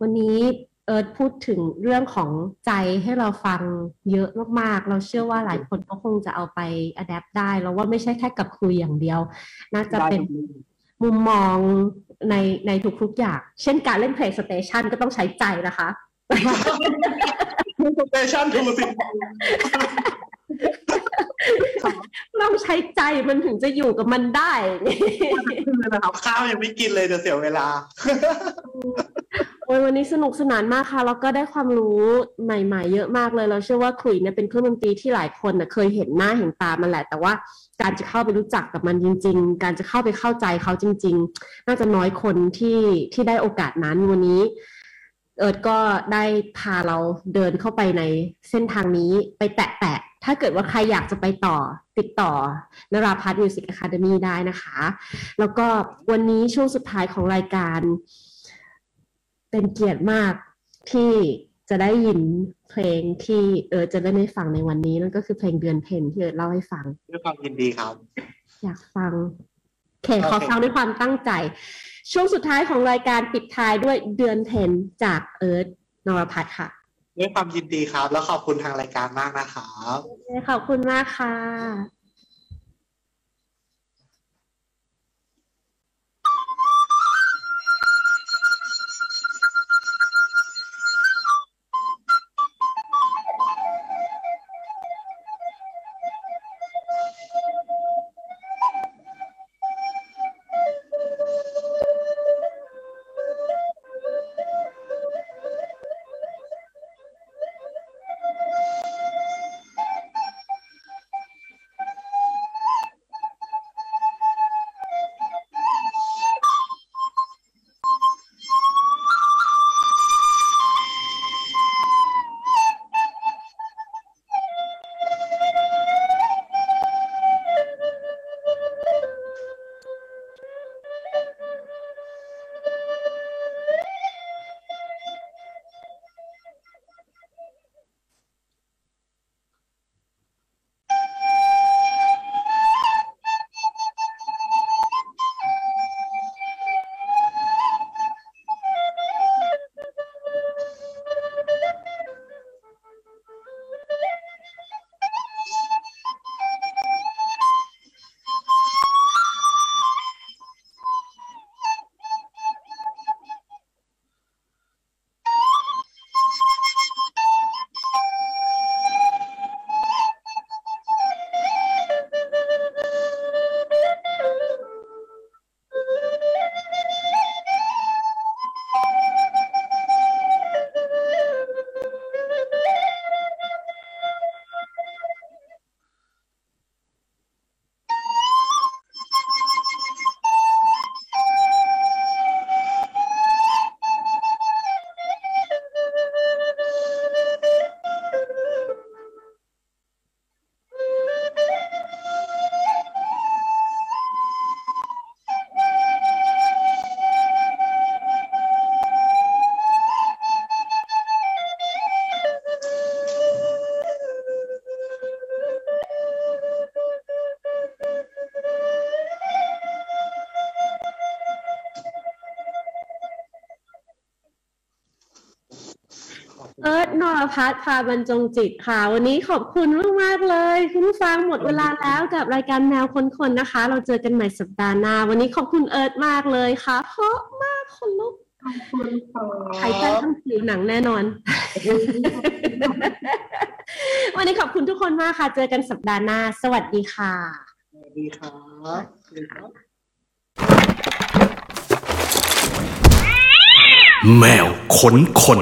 วันนี้ เอิร์ธพูดถึงเรื่องของใจให้เราฟังเยอะมากๆ เราเชื่อว่าหลายคนก็คงจะเอาไป adapt ได้แล้วว่าไม่ใช่แค่กับขลุ่ยอย่างเดียว น่าจะเป็นมุมมองในในทุกๆอย่าง เช่นการเล่น PlayStation ก็ต้องใช้ใจนะคะ Station Two สิต้องใช้ใจมันถึงจะอยู่กับมันได้นะครับข้าวยังไม่กินเลยจะเสียเวลาโอ้ย วันนี้สนุกสนานมากค่ะแล้วก็ได้ความรู้ใหม่ๆ เยอะมากเลย เราเชื่อว่าขลุ่ยเนี่ยเป็นเครื่องดนตรีที่หลายคนนะเคยเห็นหน้าเห็นตามันแหละ แต่ว่าการจะเข้าไปรู้จักกับมันจริง ๆ การจะเข้าไปเข้าใจเขาจริง ๆ น่าจะน้อยคนที่ที่ได้โอกาสนั้นวันนี้ เอิร์ดก็ได้พาเราเดินเข้าไปในเส้นทางนี้ไปแตะๆถ้าเกิดว่าใครอยากจะไปต่อติดต่อนราพัฒน์มิวสิกอะคาเดมีได้นะคะ แล้วก็วันนี้ช่วงสุดท้ายของรายการ เป็นเกียรติมากที่จะได้ยินเพลงที่เออจะได้ไม่ฟังในวันนี้นั่นก็คือเพลงเดือนเพ็ญที่เออเล่าให้ฟังด้วยความยินดีครับ อยากฟังโอเคโอเคขอฟังด้วยความตั้งใจ ช่วงสุดท้ายของรายการปิดท้ายด้วยเดือนเพ็ญจากเอิร์ธนรพัฒน์ค่ะด้วยความยินดีครับ แล้วขอบคุณทางรายการมากนะครับขอบคุณมากค่ะ พัฒน์พาบรรจงจิตค่ะ วันนี้ขอบคุณมากๆเลย คุณผู้ฟังหมดเวลาแล้วกับรายการแมวคนๆนะคะ เราเจอกันใหม่สัปดาห์หน้า วันนี้ขอบคุณเอิร์ธมากเลยค่ะ เพราะมากคนลุกขอบคุณค่ะหายใจทั้งผิวหนังแน่นอน วันนี้ขอบคุณทุกคนมากค่ะ เจอกันสัปดาห์หน้า สวัสดีค่ะ สวัสดีครับสวัสดีครับแมวขนคน